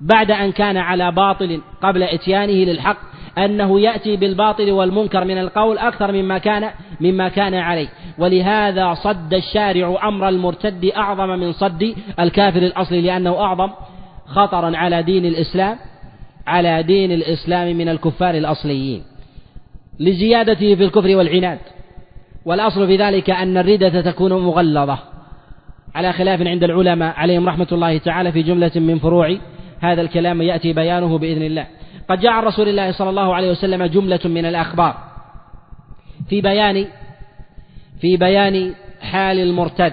بعد أن كان على باطل قبل إتيانه للحق أنه يأتي بالباطل والمنكر من القول أكثر مما كان مما كان عليه. ولهذا صد الشارع أمر المرتد أعظم من صد الكافر الأصلي لأنه أعظم خطرا على دين الإسلام على دين الإسلام من الكفار الأصليين. لزيادته في الكفر والعناد. والأصل في ذلك أن الردة تكون مغلظة. على خلاف عند العلماء عليهم رحمة الله تعالى في جملة من فروع هذا الكلام يأتي بيانه بإذن الله. قد جاء عن رسول الله صلى الله عليه وسلم جملة من الأخبار في بيان في بيان حال المرتد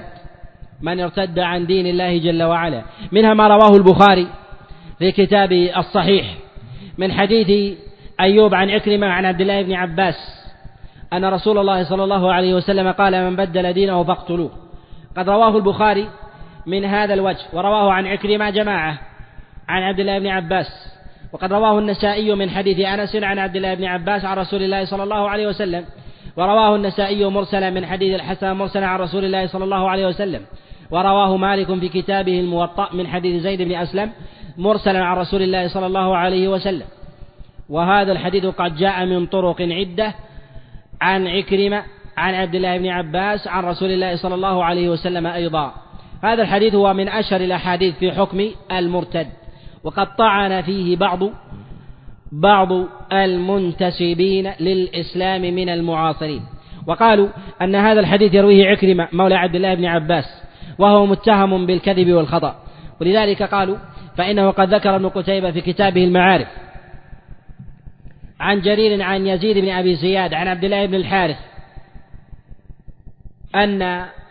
من ارتد عن دين الله جل وعلا منها ما رواه البخاري في كتابه الصحيح من حديث أيوب عن عكرمة عن عبد الله بن عباس أن رسول الله صلى الله عليه وسلم قال من بدل دينه فاقتلوه. قد رواه البخاري من هذا الوجه ورواه عن عكرمة جماعة عن عبد الله بن عباس. وقد رواه النسائي من حديث أنس عن عبد الله بن عباس عن رسول الله صلى الله عليه وسلم ورواه النسائي مرسلا من حديث الحسن مرسلا عن رسول الله صلى الله عليه وسلم ورواه مالك في كتابه الموطأ من حديث زيد بن أسلم مرسلا عن رسول الله صلى الله عليه وسلم. وهذا الحديث قد جاء من طرق عدة عن عكرمة عن عبد الله بن عباس عن رسول الله صلى الله عليه وسلم أيضا. هذا الحديث هو من أشهر الأحاديث في حكم المرتد. وقد طعن فيه بعض بعض المنتسبين للإسلام من المعاصرين. وقالوا أن هذا الحديث يرويه عكرمة مولى عبد الله بن عباس وهو متهم بالكذب والخطأ. ولذلك قالوا فإنه قد ذكر ابن قتيبة في كتابه المعارف عن جرير عن يزيد بن أبي زياد عن عبد الله بن الحارث أن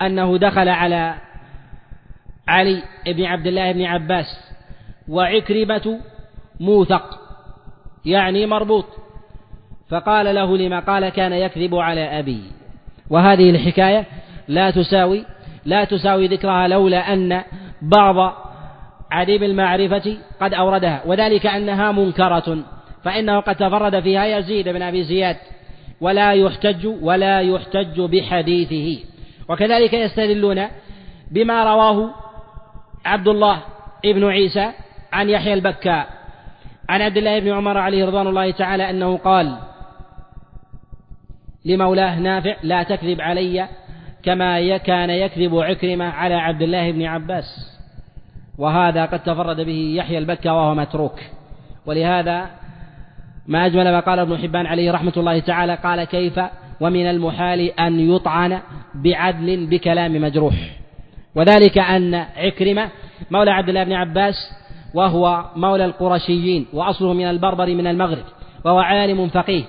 أنه دخل على علي بن عبد الله بن عباس وعكرمة موثق يعني مربوط. فقال له لما قال كان يكذب على أبي. وهذه الحكاية لا تساوي لا تساوي ذكرها لولا أن بعض عديم المعرفة قد أوردها. وذلك أنها منكرة فإنه قد تفرد فيها يزيد بن أبي زياد. ولا يحتج ولا يحتج بحديثه. وكذلك يستدلون بما رواه عبد الله ابن عيسى عن يحيى البكاء عن عبد الله بن عمر عليه رضوان الله تعالى أنه قال لمولاه نافع لا تكذب علي كما كان يكذب عكرمة على عبد الله بن عباس وهذا قد تفرد به يحيى البكا وهو متروك. ولهذا ما أجمل ما قال ابن حبان عليه رحمة الله تعالى قال كيف ومن المحال أن يطعن بعدل بكلام مجروح؟ وذلك أن عكرمة مولى عبد الله بن عباس وهو مولى القرشيين وأصله من البربر من المغرب وهو عالم فقيه.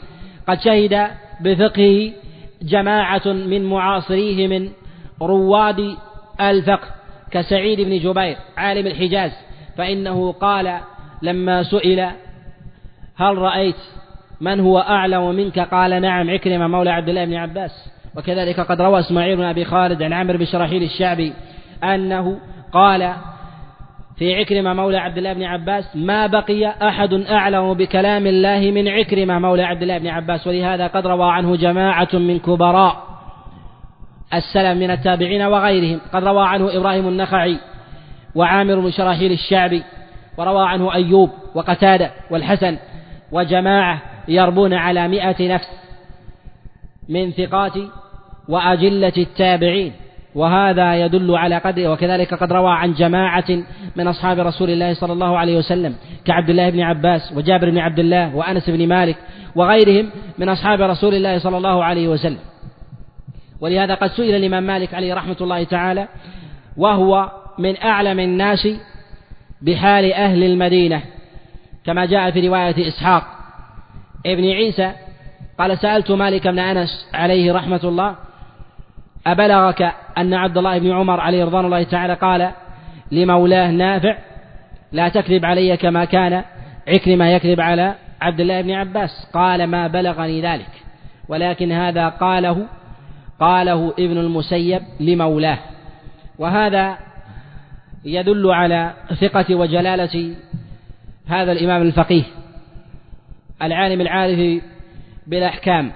قد شهد بفقهه جماعة من معاصريه من رواد الفقه كسعيد بن جبير عالم الحجاز. فإنه قال لما سئل هل رأيت من هو أعلم منك قال نعم عكرمة مولى عبد الله بن عباس. وكذلك قد روى إسماعيل بن أبي خالد عن عمرو بن شراحيل الشعبي أنه قال في عكرمة مولى عبد الله بن عباس ما بقي أحد أعلم بكلام الله من عكرمة مولى عبد الله بن عباس. ولهذا قد روى عنه جماعة من كبراء السلم من التابعين وغيرهم. قد روى عنه إبراهيم النخعي وعامر بن شراحيل الشعبي وروى عنه أيوب وقتادة والحسن وجماعة يربون على مئة نفس من ثقات وأجلة التابعين. وهذا يدل على قدره وكذلك قد روى عن جماعة من أصحاب رسول الله صلى الله عليه وسلم كعبد الله بن عباس وجابر بن عبد الله وأنس بن مالك وغيرهم من أصحاب رسول الله صلى الله عليه وسلم. ولهذا قد سئل الإمام مالك عليه رحمة الله تعالى وهو من أعلم الناس بحال أهل المدينة كما جاء في رواية إسحاق ابن عيسى قال سألت مالك بن أنس عليه رحمة الله أبلغك أن عبد الله بن عمر عليه رضوان الله تعالى قال لمولاه نافع لا تكذب علي كما كان عكرمة يكذب على عبد الله بن عباس قال ما بلغني ذلك ولكن هذا قاله قاله ابن المسيب لمولاه. وهذا يدل على ثقة وجلالة هذا الإمام الفقيه العالم العارف بالأحكام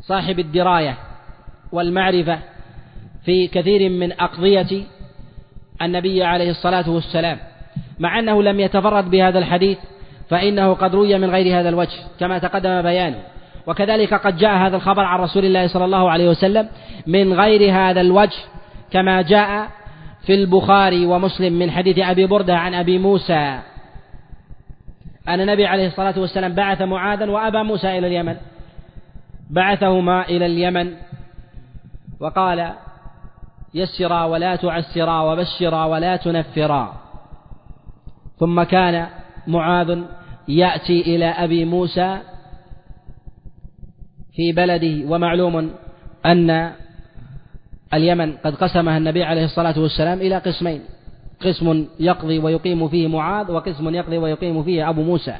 صاحب الدراية والمعرفة في كثير من أقضية النبي عليه الصلاة والسلام. مع أنه لم يتفرد بهذا الحديث فإنه قد روي من غير هذا الوجه كما تقدم بيانه. وكذلك قد جاء هذا الخبر عن رسول الله صلى الله عليه وسلم من غير هذا الوجه كما جاء في البخاري ومسلم من حديث أبي بردة عن أبي موسى. أن النبي عليه الصلاة والسلام بعث معاذا وأبا موسى إلى اليمن. بعثهما إلى اليمن. وقال يسرا ولا تعسرا وبشرا ولا تنفرا. ثم كان معاذ يأتي إلى أبي موسى في بلده ومعلوم أن اليمن قد قسمها النبي عليه الصلاة والسلام إلى قسمين قسم يقضي ويقيم فيه معاذ وقسم يقضي ويقيم فيه أبو موسى.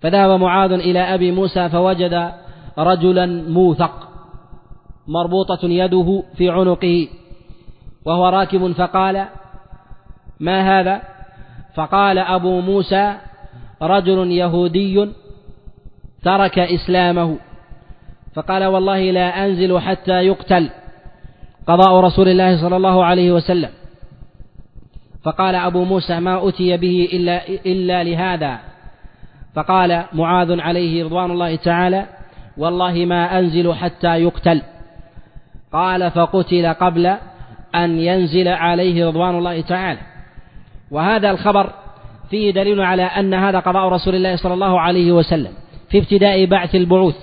فذهب معاذ إلى أبي موسى فوجد رجلا موثق. مربوطة يده في عنقه وهو راكب فقال ما هذا؟ فقال أبو موسى رجل يهودي ترك إسلامه. فقال والله لا أنزل حتى يقتل. قضاء رسول الله صلى الله عليه وسلم. فقال أبو موسى ما أتي به إلا, إلا لهذا. فقال معاذ عليه رضوان الله تعالى والله ما أنزل حتى يقتل. قال فقتل قبل أن ينزل عليه رضوان الله تعالى. وهذا الخبر فيه دليل على أن هذا قضاء رسول الله صلى الله عليه وسلم في ابتداء بعث البعوث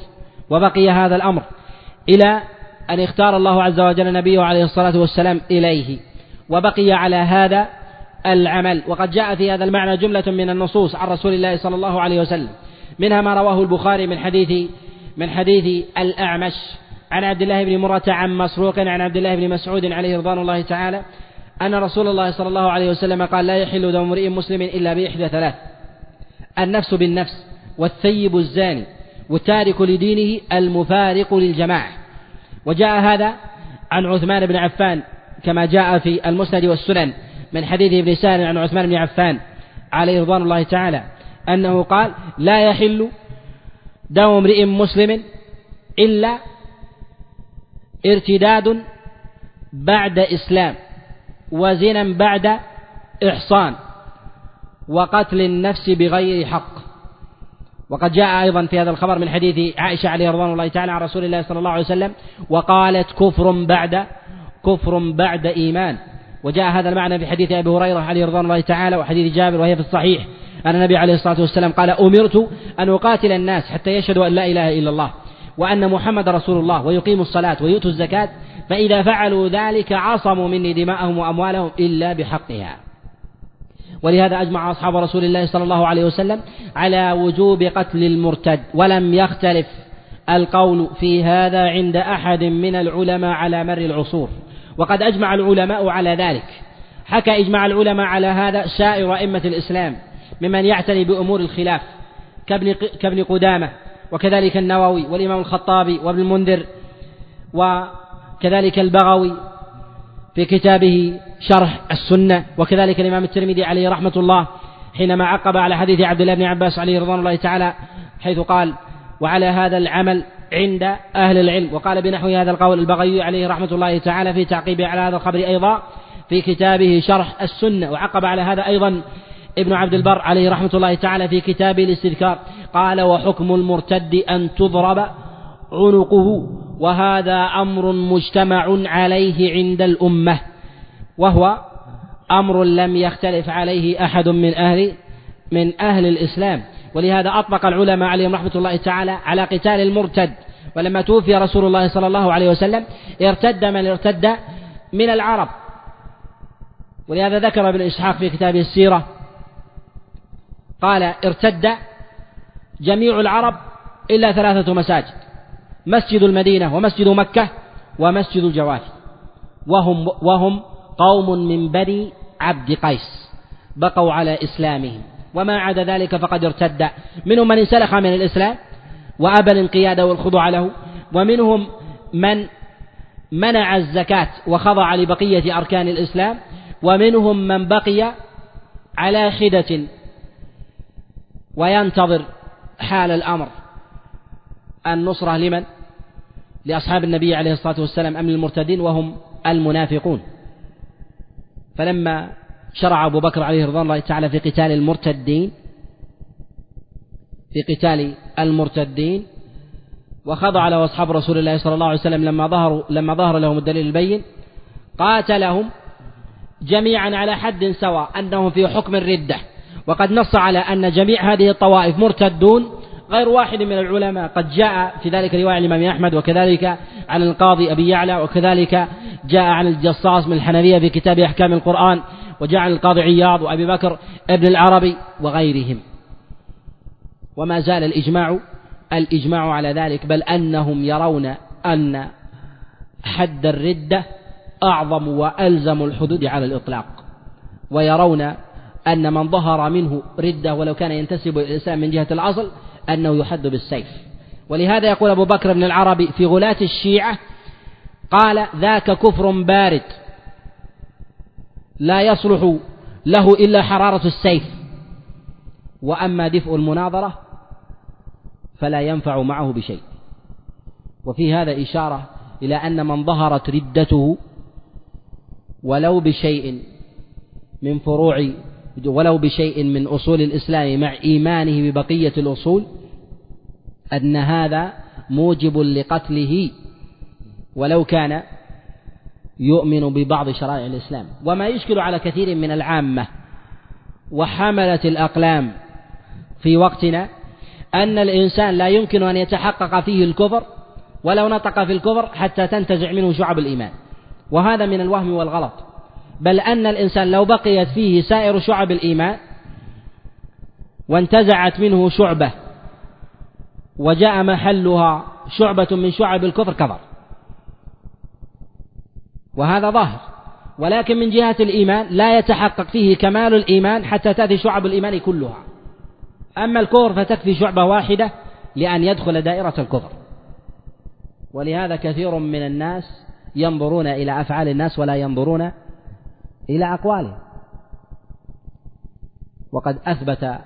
وبقي هذا الأمر إلى أن اختار الله عز وجل نبيه عليه الصلاة والسلام إليه. وبقي على هذا العمل. وقد جاء في هذا المعنى جملة من النصوص عن رسول الله صلى الله عليه وسلم منها ما رواه البخاري من حديث من حديث الأعمش. عن عبد الله بن مرة عن مسروق عن عبد الله بن مسعود عليه رضوان الله تعالى أن رسول الله صلى الله عليه وسلم قال لا يحل دم امرئ مسلم إلا بإحدى ثلاث النفس بالنفس والثيب الزاني والتارك لدينه المفارق للجماعة. وجاء هذا عن عثمان بن عفان كما جاء في المسند والسنن من حديث ابن سهل عن عثمان بن عفان عليه رضوان الله تعالى أنه قال لا يحل دم امرئ مسلم إلا ارتداد بعد إسلام وزنا بعد إحصان وقتل النفس بغير حق. وقد جاء أيضا في هذا الخبر من حديث عائشة عليه رضوان الله تعالى عن رسول الله صلى الله عليه وسلم وقالت كفر بعد كفر بعد إيمان. وجاء هذا المعنى في حديث أبي هريرة عليه رضوان الله تعالى وحديث جابر وهي في الصحيح. أن النبي عليه الصلاة والسلام قال أمرت أن أقاتل الناس حتى يشهدوا أن لا إله إلا الله. وأن محمد رسول الله ويقيموا الصلاة ويؤتوا الزكاة فإذا فعلوا ذلك عصموا مني دماءهم وأموالهم إلا بحقها. ولهذا أجمع أصحاب رسول الله صلى الله عليه وسلم على وجوب قتل المرتد ولم يختلف القول في هذا عند أحد من العلماء على مر العصور. وقد أجمع العلماء على ذلك. حكى إجماع العلماء على هذا سائر أئمة الإسلام ممن يعتني بأمور الخلاف كابن, كابن قدامة وكذلك النووي والإمام الخطابي وابن المنذر وكذلك البغوي في كتابه شرح السنة وكذلك الإمام الترمذي عليه رحمة الله حينما عقب على حديث عبد الله بن عباس عليه رضوان الله تعالى حيث قال وعلى هذا العمل عند أهل العلم. وقال بنحو هذا القول البغوي عليه رحمة الله تعالى في تعقيبه على هذا الخبر أيضا في كتابه شرح السنة. وعقب على هذا أيضا ابن عبد البر عليه رحمة الله تعالى في كتابه الاستذكار قال وحكم المرتد أن تضرب عنقه وهذا أمر مجتمع عليه عند الأمة وهو أمر لم يختلف عليه أحد من أهل من أهل الإسلام. ولهذا أطلق العلماء عليهم رحمة الله تعالى على قتال المرتد. ولما توفي رسول الله صلى الله عليه وسلم ارتد من ارتد من العرب. ولهذا ذكر ابن إسحاق في كتابه السيرة قال ارتد جميع العرب إلا ثلاثة مساجد مسجد المدينة ومسجد مكة ومسجد الجوافي وهم وهم قوم من بني عبد قيس بقوا على إسلامهم وما عدا ذلك فقد ارتد منهم من انسلخ من الإسلام وأبى الانقياد والخضوع له ومنهم من منع الزكاة وخضع لبقية أركان الإسلام ومنهم من بقي على خدة وينتظر حال الأمر. النصرة لمن؟ لأصحاب النبي عليه الصلاة والسلام أم للمرتدين وهم المنافقون. فلما شرع أبو بكر عليه رضوان الله تعالى في قتال المرتدين في قتال المرتدين وخضع له أصحاب رسول الله صلى الله عليه وسلم لما ظهروا لما ظهر لهم الدليل البين قاتلهم جميعا على حد سواء أنهم في حكم الردة. وقد نص على أن جميع هذه الطوائف مرتدون غير واحد من العلماء قد جاء في ذلك رواية الإمام أحمد وكذلك عن القاضي أبي يعلى وكذلك جاء عن الجصاص من الحنفية في كتاب أحكام القرآن وجاء عن القاضي عياض وأبي بكر ابن العربي وغيرهم. وما زال الإجماع الإجماع على ذلك بل أنهم يرون أن حد الردة أعظم وألزم الحدود على الإطلاق ويرون أن من ظهر منه ردة ولو كان ينتسب إلى الإسلام من جهة الأصل أنه يحد بالسيف. ولهذا يقول أبو بكر بن العربي في غلاة الشيعة قال ذاك كفر بارد لا يصلح له إلا حرارة السيف. وأما دفء المناظرة فلا ينفع معه بشيء. وفي هذا إشارة إلى أن من ظهرت ردته ولو بشيء من فروع ولو بشيء من أصول الإسلام مع إيمانه ببقية الأصول أن هذا موجب لقتله ولو كان يؤمن ببعض شرائع الإسلام. وما يشكل على كثير من العامة وحملة الأقلام في وقتنا أن الإنسان لا يمكن أن يتحقق فيه الكفر ولو نطق في الكفر حتى تنتزع منه شعب الإيمان. وهذا من الوهم والغلط. بل أن الإنسان لو بقيت فيه سائر شعب الإيمان وانتزعت منه شعبة وجاء محلها شعبة من شعب الكفر كفر. وهذا ظاهر. ولكن من جهة الإيمان لا يتحقق فيه كمال الإيمان حتى تأتي شعب الإيمان كلها. أما الكفر فتكفي شعبة واحدة لأن يدخل دائرة الكفر. ولهذا كثير من الناس ينظرون إلى أفعال الناس ولا ينظرون إلى أقوالهم وقد أثبت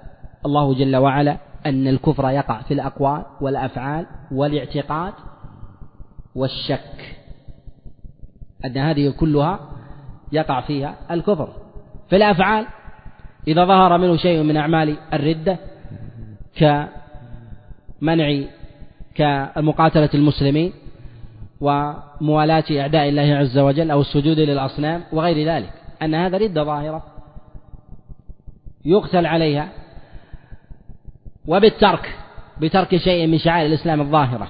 الله جل وعلا أن الكفر يقع في الأقوال والأفعال والاعتقاد والشك. أن هذه كلها يقع فيها الكفر. في الأفعال إذا ظهر منه شيء من أعمال الردة كمنع كمقاتلة المسلمين وموالاة أعداء الله عز وجل أو السجود للأصنام وغير ذلك. أن هذا ردة ظاهرة. يقتل عليها. وبالترك بترك شيء من شعائر الإسلام الظاهرة.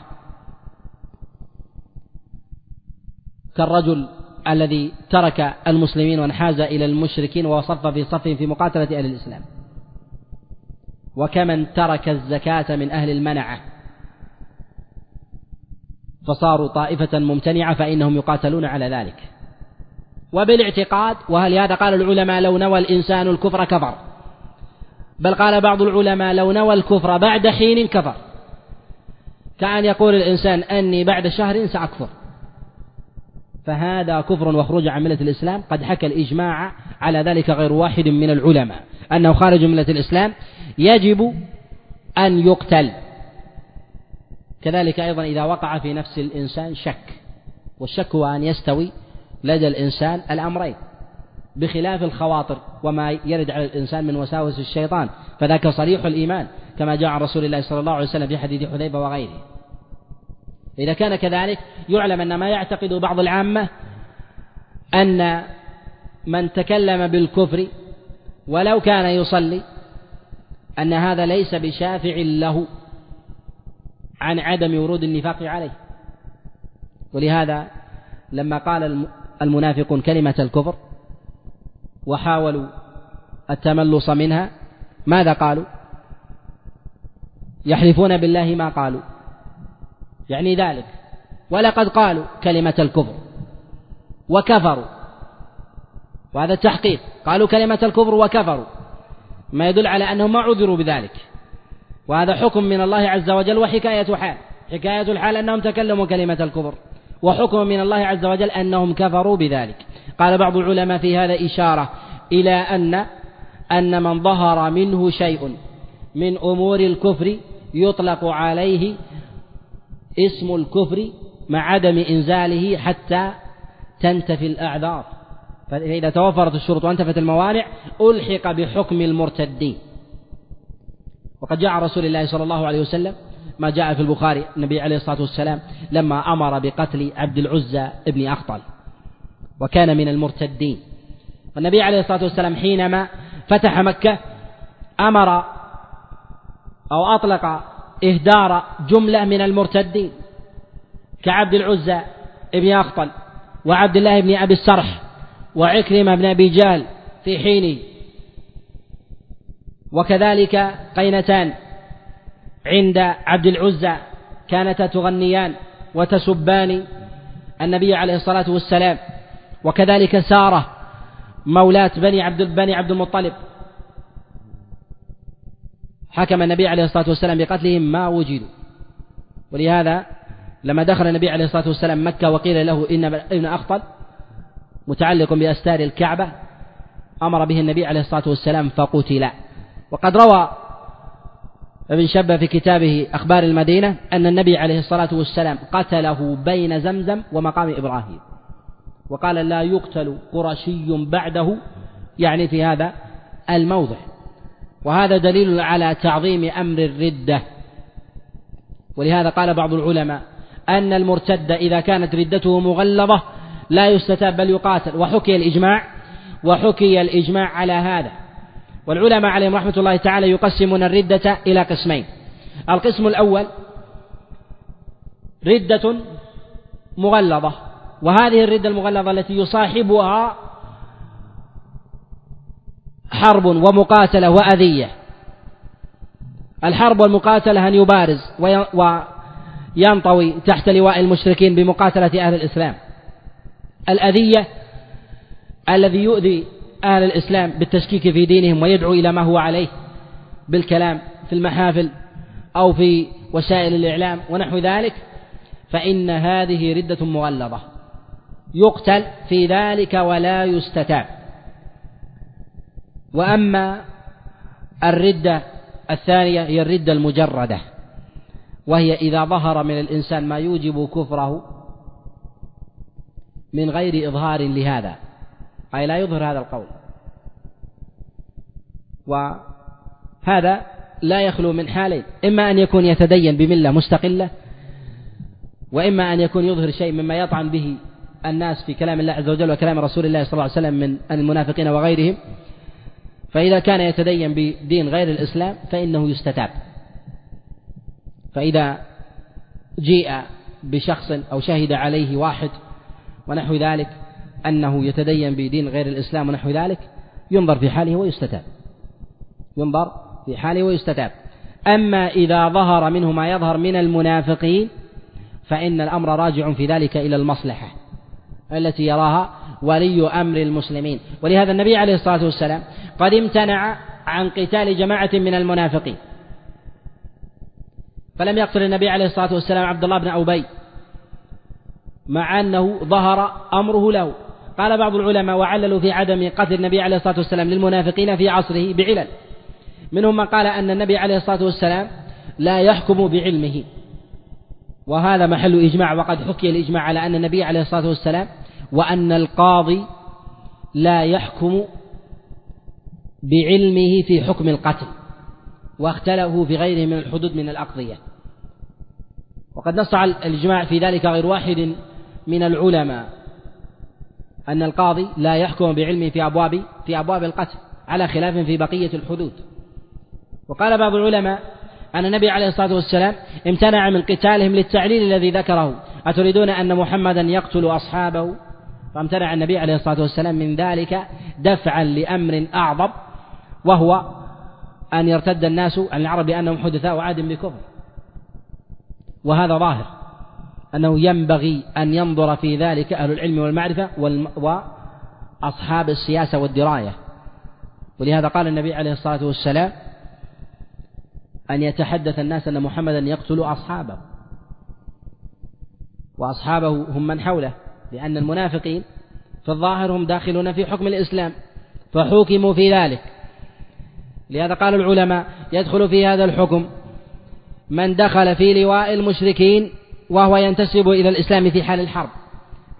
كالرجل الذي ترك المسلمين وانحاز إلى المشركين وصف في صف في مقاتلة أهل الإسلام. وكمن ترك الزكاة من أهل المنعة. فصاروا طائفة ممتنعة فإنهم يقاتلون على ذلك. وبالاعتقاد وهل قال العلماء لو نوى الإنسان الكفر كفر. بل قال بعض العلماء لو نوى الكفر بعد حين كفر. كأن يقول الإنسان أني بعد شهر سأكفر. فهذا كفر وخروج عن ملة الإسلام. قد حكى الإجماع على ذلك غير واحد من العلماء. أنه خارج ملة الإسلام يجب أن يقتل. كذلك أيضا إذا وقع في نفس الإنسان شك. والشك هو أن يستوي لدى الإنسان الأمرين بخلاف الخواطر وما يرد على الإنسان من وساوس الشيطان فذاك صريح الإيمان كما جاء عن رسول الله صلى الله عليه وسلم في حديث حذيفة وغيره. إذا كان كذلك يعلم أن ما يعتقد بعض العامة أن من تكلم بالكفر ولو كان يصلي أن هذا ليس بشافع له عن عدم ورود النفاق عليه. ولهذا لما قال المنافقون كلمة الكفر وحاولوا التملص منها. ماذا قالوا؟ يحلفون بالله ما قالوا. يعني ذلك. ولقد قالوا كلمة الكفر وكفروا. وهذا التحقيق. قالوا كلمة الكفر وكفروا. ما يدل على أنهم ما عذروا بذلك. وهذا حكم من الله عز وجل وحكاية حال. حكاية الحال أنهم تكلموا كلمة الكفر. وحكم من الله عز وجل أنهم كفروا بذلك. قال بعض العلماء في هذا إشارة إلى أن أن من ظهر منه شيء من أمور الكفر يطلق عليه اسم الكفر مع عدم إنزاله حتى تنتفي الأعذار. فإذا توفرت الشروط وانتفت الموانع ألحق بحكم المرتدين. وقد جاء رسول الله صلى الله عليه وسلم ما جاء في البخاري النبي عليه الصلاة والسلام لما أمر بقتل عبد العزى ابن أخطل وكان من المرتدين. والنبي عليه الصلاة والسلام حينما فتح مكة أمر أو أطلق إهدار جملة من المرتدين كعبد العزى ابن أخطل وعبد الله بن أبي السرح وعكرمة بن أبي جهل في حينه. وكذلك قينتان عند عبد العزى كانتا تغنيان وتسبان النبي عليه الصلاة والسلام. وكذلك سارة مولاة بني عبد بني عبد المطلب. حكم النبي عليه الصلاة والسلام بقتلهم ما وجدوا. ولهذا لما دخل النبي عليه الصلاة والسلام مكة وقيل له إن ابن أخطل متعلق بأستار الكعبة أمر به النبي عليه الصلاة والسلام فقتل وقد روى ابن شبه في كتابه أخبار المدينة أن النبي عليه الصلاة والسلام قتله بين زمزم ومقام إبراهيم. وقال لا يقتل قرشي بعده يعني في هذا الموضع. وهذا دليل على تعظيم أمر الردة. ولهذا قال بعض العلماء أن المرتد إذا كانت ردته مغلظة لا يستتاب بل يقاتل. وحكي الإجماع وحكي الإجماع على هذا. والعلماء عليهم رحمة الله تعالى يقسمون الردة إلى قسمين. القسم الأول ردة مغلظة وهذه الردة المغلظة التي يصاحبها حرب ومقاتلة وأذية. الحرب والمقاتلة أن يبارز وينطوي تحت لواء المشركين بمقاتلة أهل الإسلام. الأذية الذي يؤذي أهل الإسلام بالتشكيك في دينهم ويدعو إلى ما هو عليه بالكلام في المحافل أو في وسائل الإعلام ونحو ذلك فإن هذه ردة مغلظة. يقتل في ذلك ولا يستتاب. وأما الردة الثانية هي الردة المجردة وهي إذا ظهر من الإنسان ما يوجب كفره من غير إظهار لهذا. أي لا يظهر هذا القول. وهذا لا يخلو من حالين. إما أن يكون يتدين بملة مستقلة وإما أن يكون يظهر شيء مما يطعن به الناس في كلام الله عز وجل وكلام رسول الله صلى الله عليه وسلم من المنافقين وغيرهم. فإذا كان يتدين بدين غير الإسلام فإنه يستتاب. فإذا جيء بشخص أو شهد عليه واحد ونحو ذلك أنه يتدين بدين غير الإسلام ونحو ذلك ينظر في حاله ويستتاب. ينظر في حاله ويستتاب. أما إذا ظهر منه ما يظهر من المنافقين فإن الأمر راجع في ذلك إلى المصلحة التي يراها ولي أمر المسلمين. ولهذا النبي عليه الصلاة والسلام قد امتنع عن قتال جماعة من المنافقين. فلم يقتل النبي عليه الصلاة والسلام عبد الله بن أبي مع أنه ظهر أمره له. قال بعض العلماء وعللوا في عدم قتل النبي عليه الصلاة والسلام للمنافقين في عصره بعلل. منهم من قال أن النبي عليه الصلاة والسلام لا يحكم بعلمه. وهذا محل إجماع وقد حكي الإجماع على أن النبي عليه الصلاة والسلام وأن القاضي لا يحكم بعلمه في حكم القتل واختلفوا في غيره من الحدود من الأقضية. وقد نص على الإجماع في ذلك غير واحد من العلماء. أن القاضي لا يحكم بعلمه في أبواب في أبواب القتل على خلاف في بقية الحدود. وقال بعض العلماء أن النبي عليه الصلاة والسلام امتنع من قتالهم للتعليل الذي ذكره. أتريدون أن محمدا يقتل أصحابه؟ فامتنع النبي عليه الصلاة والسلام من ذلك دفعا لأمر أعظم وهو أن يرتد الناس عن العرب بأنهم حدثاء عاد بكفر. وهذا ظاهر. أنه ينبغي أن ينظر في ذلك أهل العلم والمعرفة وأصحاب السياسة والدراية. ولهذا قال النبي عليه الصلاة والسلام أن يتحدث الناس أن محمدا يقتل أصحابه. وأصحابه هم من حوله لأن المنافقين في الظاهر هم داخلون في حكم الإسلام فحكموا في ذلك. لهذا قال العلماء يدخل في هذا الحكم من دخل في لواء المشركين وهو ينتسب إلى الإسلام في حال الحرب.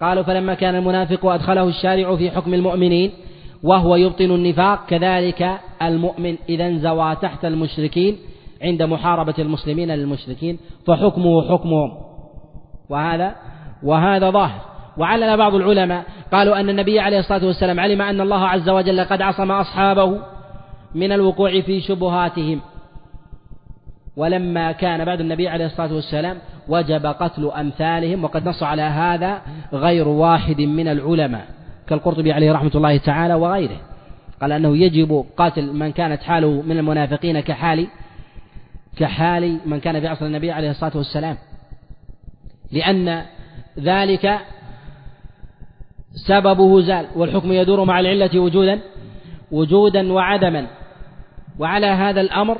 قالوا فلما كان المنافق أدخله الشارع في حكم المؤمنين وهو يبطن النفاق كذلك المؤمن إذا انزوى تحت المشركين عند محاربة المسلمين للمشركين فحكمه حكمهم. وهذا وهذا ظاهر. وعلل بعض العلماء قالوا أن النبي عليه الصلاة والسلام علم أن الله عز وجل قد عصم أصحابه من الوقوع في شبهاتهم. ولما كان بعد النبي عليه الصلاة والسلام وجب قتل أمثالهم وقد نص على هذا غير واحد من العلماء كالقرطبي عليه رحمة الله تعالى وغيره. قال أنه يجب قتل من كانت حاله من المنافقين كحال كحال من كان في عصر النبي عليه الصلاة والسلام. لأن ذلك سببه زال والحكم يدور مع العلة وجودا وجودا وعدما. وعلى هذا الأمر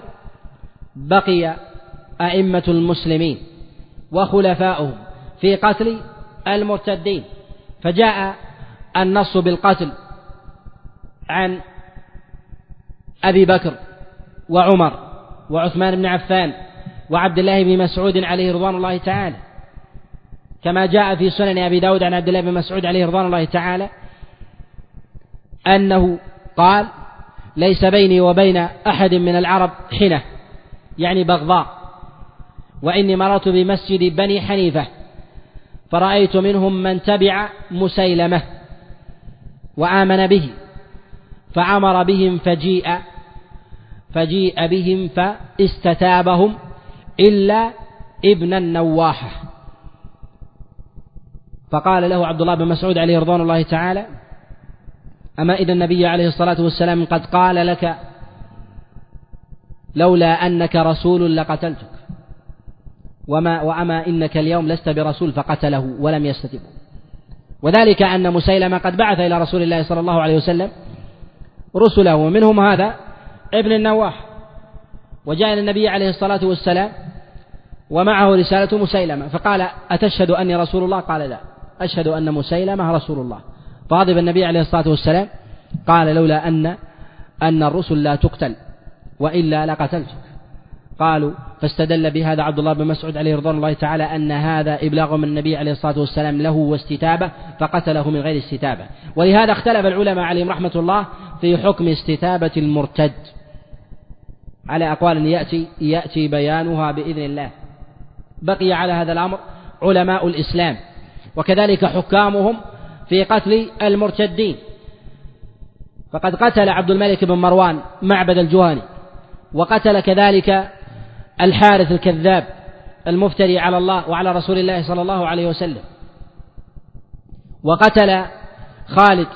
بقي أئمة المسلمين. وخلفاؤهم في قتل المرتدين. فجاء النص بالقتل عن أبي بكر وعمر وعثمان بن عفان وعبد الله بن مسعود عليه رضوان الله تعالى. كما جاء في سنن أبي داود عن عبد الله بن مسعود عليه رضوان الله تعالى أنه قال ليس بيني وبين أحد من العرب حنة. يعني بغضاء. وإني مررت بمسجد بني حنيفة فرأيت منهم من تبع مسيلمة وآمن به فعمر بهم فجيء فجيء بهم فاستتابهم إلا ابن النواحة. فقال له عبد الله بن مسعود عليه رضوان الله تعالى أما إذا النبي عليه الصلاة والسلام قد قال لك لولا أنك رسول لقتلتك. وما وأما إنك اليوم لست برسول فقتله ولم يستتبه. وذلك أن مسيلمة قد بعث إلى رسول الله صلى الله عليه وسلم رسله ومنهم هذا ابن النواح. وجاء إلى النبي عليه الصلاة والسلام ومعه رسالة مسيلمة فقال أتشهد أني رسول الله؟ قال لا. أشهد أن مسيلمة رسول الله. فغضب النبي عليه الصلاة والسلام قال لولا أن أن الرسل لا تقتل وإلا لقتلتك قالوا فاستدل بهذا عبد الله بن مسعود عليه رضوان الله تعالى أن هذا إبلاغ من النبي عليه الصلاة والسلام له واستتابة فقتله من غير استتابة. ولهذا اختلف العلماء عليهم رحمة الله في حكم استتابة المرتد. على أقوال يأتي يأتي بيانها بإذن الله. بقي على هذا الأمر علماء الإسلام وكذلك حكامهم في قتل المرتدين. فقد قتل عبد الملك بن مروان معبد الجهني وقتل كذلك الحارث الكذاب المفتري على الله وعلى رسول الله صلى الله عليه وسلم. وقتل خالد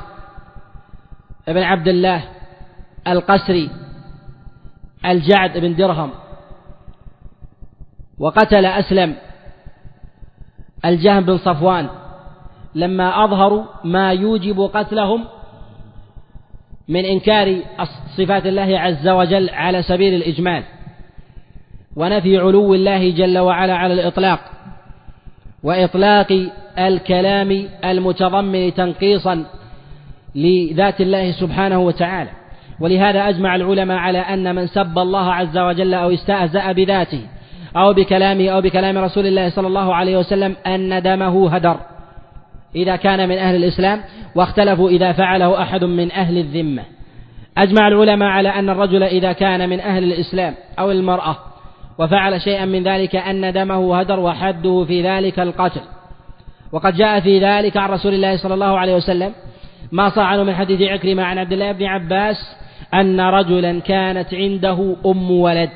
بن عبد الله القسري الجعد بن درهم. وقتل أسلم الجهم بن صفوان لما أظهروا ما يوجب قتلهم من إنكار صفات الله عز وجل على سبيل الإجمال. ونفي علو الله جل وعلا على الإطلاق وإطلاق الكلام المتضمن تنقيصا لذات الله سبحانه وتعالى. ولهذا أجمع العلماء على أن من سب الله عز وجل أو استهزأ بذاته أو بكلامه أو بكلام رسول الله صلى الله عليه وسلم أن دمه هدر. إذا كان من أهل الإسلام واختلفوا إذا فعله أحد من أهل الذمة. أجمع العلماء على أن الرجل إذا كان من أهل الإسلام أو المرأة وفعل شيئا من ذلك أن دمه هدر وحده في ذلك القتل. وقد جاء في ذلك عن رسول الله صلى الله عليه وسلم ما صح عنه من حديث عكرمة عن عبد الله بن عباس أن رجلا كانت عنده أم ولد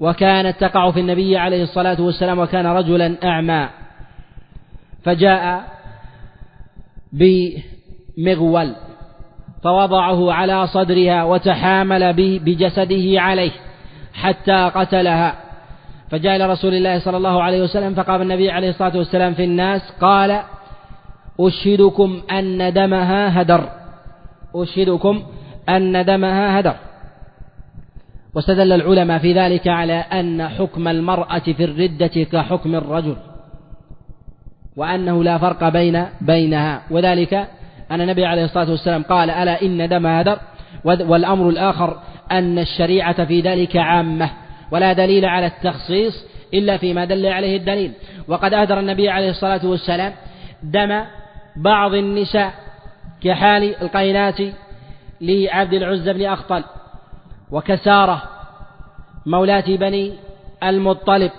وكانت تقع في النبي عليه الصلاة والسلام وكان رجلا أعمى. فجاء بمغول فوضعه على صدرها وتحامل بجسده عليه. حتى قتلها. فجاء إلى رسول الله صلى الله عليه وسلم فقام النبي عليه الصلاة والسلام في الناس قال أشهدكم أن دمها هدر. أشهدكم أن دمها هدر. واستدل العلماء في ذلك على أن حكم المرأة في الردة كحكم الرجل وأنه لا فرق بين بينها. وذلك أن النبي عليه الصلاة والسلام قال ألا إن دم هدر؟ والأمر الآخر أن الشريعة في ذلك عامة ولا دليل على التخصيص إلا فيما دل عليه الدليل. وقد أهدر النبي عليه الصلاة والسلام دم بعض النساء كحال القينات لعبد العزى بن أخطل وكسارة مولاة بني المطلب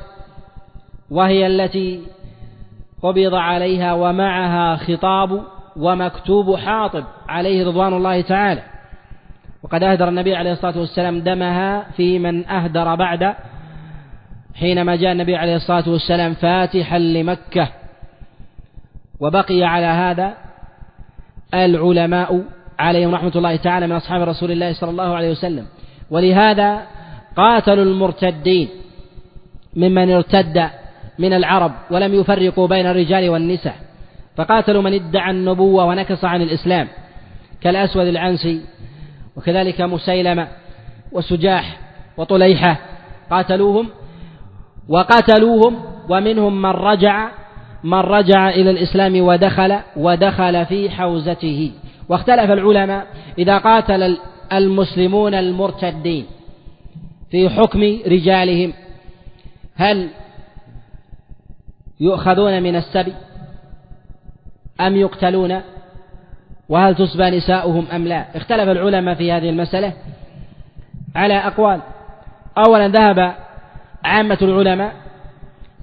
وهي التي قبض عليها ومعها خطاب ومكتوب حاطب عليه رضوان الله تعالى. وقد أهدر النبي عليه الصلاة والسلام دمها في من أهدر بعد حينما جاء النبي عليه الصلاة والسلام فاتحا لمكة. وبقي على هذا العلماء عليهم رحمة الله تعالى من أصحاب رسول الله صلى الله عليه وسلم. ولهذا قاتلوا المرتدين ممن ارتد من العرب ولم يفرقوا بين الرجال والنساء فقاتلوا من ادعى النبوة ونكص عن الإسلام. كالأسود العنسي وكذلك مسيلمة وسجاح وطليحة قاتلوهم وقتلوهم ومنهم من رجع من رجع إلى الإسلام ودخل ودخل في حوزته واختلف العلماء إذا قاتل المسلمون المرتدين في حكم رجالهم هل يؤخذون من السبي أم يقتلون وهل تسبى نساؤهم أم لا؟ اختلف العلماء في هذه المسألة على أقوال. أولا ذهب عامة العلماء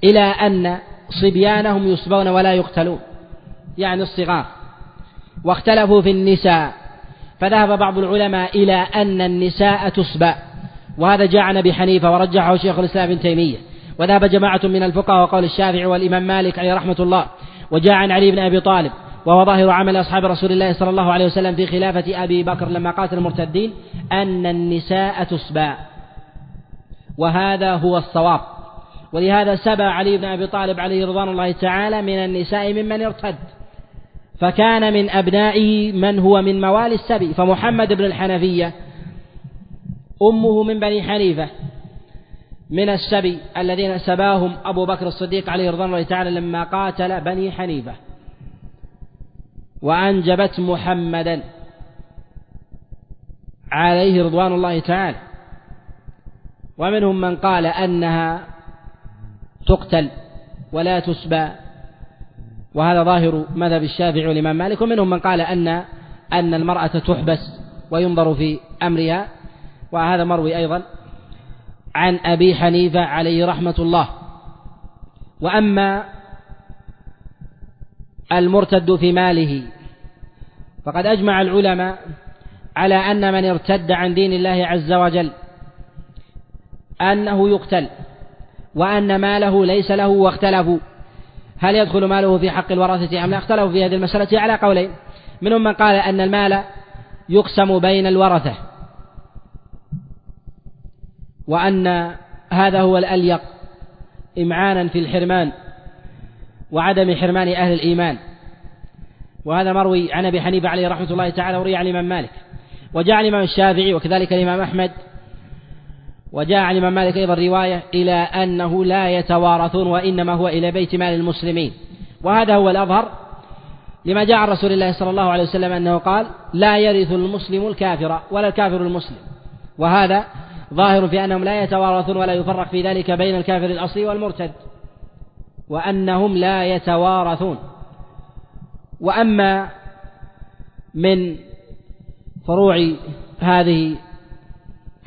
إلى أن صبيانهم يسبون ولا يقتلون يعني الصغار واختلفوا في النساء. فذهب بعض العلماء إلى أن النساء تسبى وهذا جاء عن أبي حنيفة ورجحه شيخ الإسلام ابن تيمية. وذهب جماعة من الفقهاء وقول الشافعي والإمام مالك عليه رحمة الله وجاء عن علي بن أبي طالب. وهو ظاهر عمل أصحاب رسول الله صلى الله عليه وسلم في خلافة أبي بكر لما قاتل المرتدين أن النساء تسبى. وهذا هو الصواب. ولهذا سبى علي بن أبي طالب عليه رضوان الله تعالى من النساء ممن ارتد. فكان من أبنائه من هو من موالي السبي فمحمد بن الحنفية أمه من بني حنيفة من السبي الذين سباهم أبو بكر الصديق عليه رضوان الله تعالى لما قاتل بني حنيفة. وأنجبت محمدا عليه رضوان الله تعالى. ومنهم من قال أنها تقتل ولا تسبى وهذا ظاهر مذهب الشافعي والإمام مالك. ومنهم من قال أن أن المرأة تحبس وينظر في أمرها وهذا مروي أيضا عن أبي حنيفة عليه رحمة الله. وأما المرتد في ماله. فقد أجمع العلماء على أن من ارتد عن دين الله عز وجل أنه يقتل وأن ماله ليس له واختلفوا. هل يدخل ماله في حق الورثة أم لا؟ اختلفوا في هذه المسألة على قولين. منهم من قال أن المال يقسم بين الورثة وأن هذا هو الأليق إمعانا في الحرمان. وعدم حرمان أهل الإيمان. وهذا مروي عن أبي حنيفة عليه رحمة الله تعالى وروي عن الإمام مالك. وجاء الإمام الشافعي وكذلك الإمام أحمد. وجاء عن الإمام مالك أيضا رواية إلى أنه لا يتوارثون وإنما هو إلى بيت مال المسلمين. وهذا هو الأظهر لما جاء عن رسول الله صلى الله عليه وسلم أنه قال لا يرث المسلم الكافر ولا الكافر المسلم وهذا ظاهر في أنهم لا يتوارثون ولا يفرق في ذلك بين الكافر الأصلي والمرتد. وأنهم لا يتوارثون. وأما من فروع هذه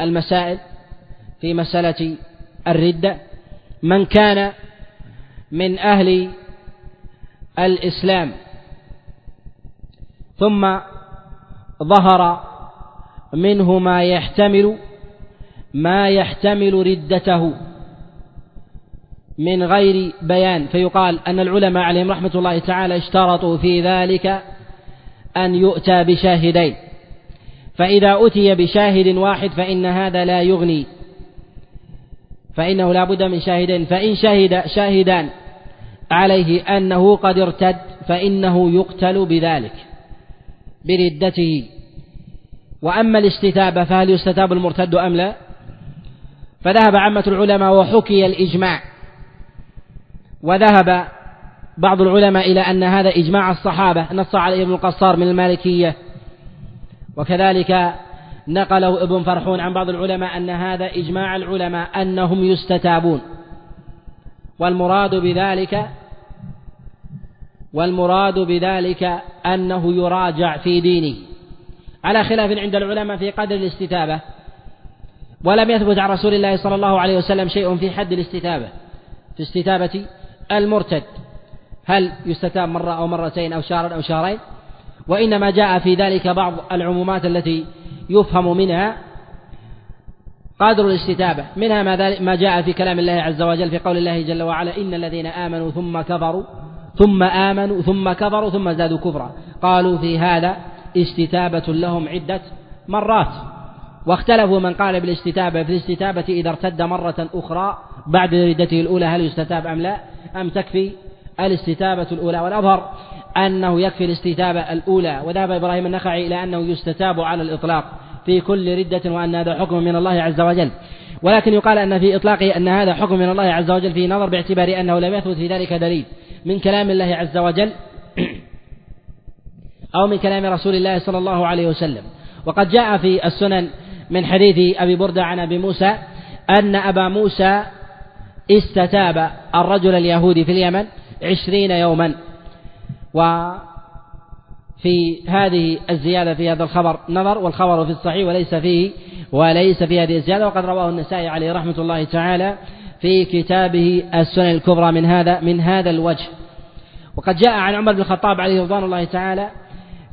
المسائل في مسألة الردة من كان من أهل الإسلام ثم ظهر منه ما يحتمل ما يحتمل ردته. من غير بيان. فيقال أن العلماء عليهم رحمة الله تعالى اشترطوا في ذلك أن يؤتى بشاهدين. فإذا أتي بشاهد واحد فإن هذا لا يغني فإنه لا بد من شاهدين. فإن شهد شاهدان عليه أنه قد ارتد فإنه يقتل بذلك بردته. وأما الاستتابة فهل يستتاب المرتد أم لا؟ فذهب عامة العلماء وحكي الإجماع. وذهب بعض العلماء إلى أن هذا إجماع الصحابة نص عليه إبن القصار من المالكية. وكذلك نقله ابن فرحون عن بعض العلماء أن هذا إجماع العلماء أنهم يستتابون. والمراد بذلك والمراد بذلك أنه يراجع في دينه. على خلاف عند العلماء في قدر الاستتابة ولم يثبت عن رسول الله صلى الله عليه وسلم شيء في حد الاستتابة في استتابة المرتد. هل يستتاب مرة أو مرتين أو شهرا أو شهرين؟ وإنما جاء في ذلك بعض العمومات التي يفهم منها قادر الاستتابة. منها ما, جاء في كلام الله عز وجل في قول الله جل وعلا إن الذين آمنوا ثم كفروا ثم آمنوا ثم كفروا ثم زادوا كفرا. قالوا في هذا استتابة لهم عدة مرات. واختلفوا من قال بالاستتابة في الاستتابة إذا ارتد مرة أخرى بعد ردته الأولى هل يستتاب أم لا؟ أم تكفي الاستتابة الأولى؟ والأظهر أنه يكفي الاستتابة الأولى وذهب إبراهيم النخعي إلى أنه يستتاب على الإطلاق في كل ردة وأن هذا حكم من الله عز وجل. ولكن يقال أن في إطلاقه أن هذا حكم من الله عز وجل في نظر باعتبار أنه لم يثبت في ذلك دليل. من كلام الله عز وجل [clears throat] أو من كلام رسول الله صلى الله عليه وسلم. وقد جاء في السنن من حديث أبي بردة عن أبي موسى أن أبا موسى استتاب الرجل اليهودي في اليمن عشرين يوما. وفي هذه الزيادة في هذا الخبر نظر والخبر في الصحيح وليس فيه وليس في هذه الزيادة. وقد رواه النسائي عليه رحمة الله تعالى في كتابه السنن الكبرى من هذا من هذا الوجه. وقد جاء عن عمر بن الخطاب عليه رضوان الله تعالى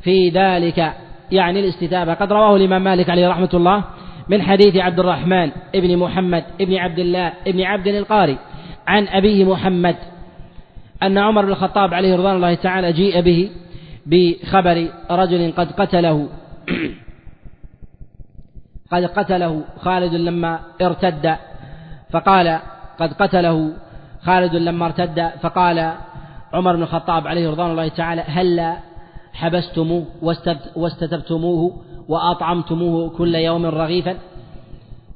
في ذلك يعني الاستتابة. قد رواه الإمام مالك عليه رحمة الله من حديث عبد الرحمن ابن محمد ابن عبد الله ابن عبد القاري عن أبيه محمد أن عمر بن الخطاب عليه رضوان الله تعالى جيء به بخبر رجل قد قتله [clears throat] قد قتله خالد لما ارتد فقال قد قتله خالد لما ارتد فقال عمر بن الخطاب عليه رضوان الله تعالى هلا حبستموه واستتبتموه وأطعمتموه كل يوم رغيفا.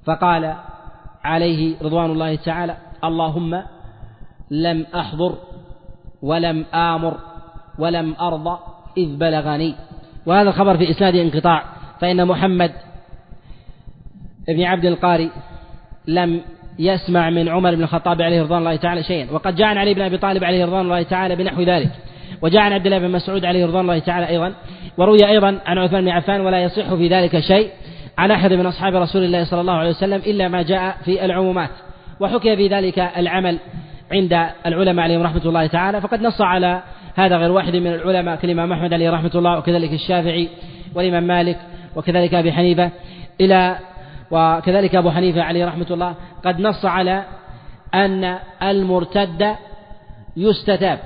فقال عليه رضوان الله تعالى اللهم لم أحضر ولم آمر ولم أرضى إذ بلغني. وهذا الخبر في إسناد انقطاع. فإن محمد بن عبد القاري لم يسمع من عمر بن الخطاب عليه رضوان الله تعالى شيئا. وقد جاء عن علي بن أبي طالب عليه رضوان الله تعالى بنحو ذلك. وجاء عن عبد الله بن مسعود عليه رضوان الله تعالى أيضا. وروي أيضا عن عثمان بن عفان ولا يصح في ذلك شيء عن أحد من أصحاب رسول الله صلى الله عليه وسلم إلا ما جاء في العمومات وحكي في ذلك العمل عند العلماء عليهم رحمة الله تعالى. فقد نص على هذا غير واحد من العلماء كالإمام أحمد عليه رحمة الله وكذلك الشافعي والإمام مالك وكذلك أبي حنيفة إلى وكذلك أبو حنيفة عليه رحمة الله. قد نص على أن المرتد يستتاب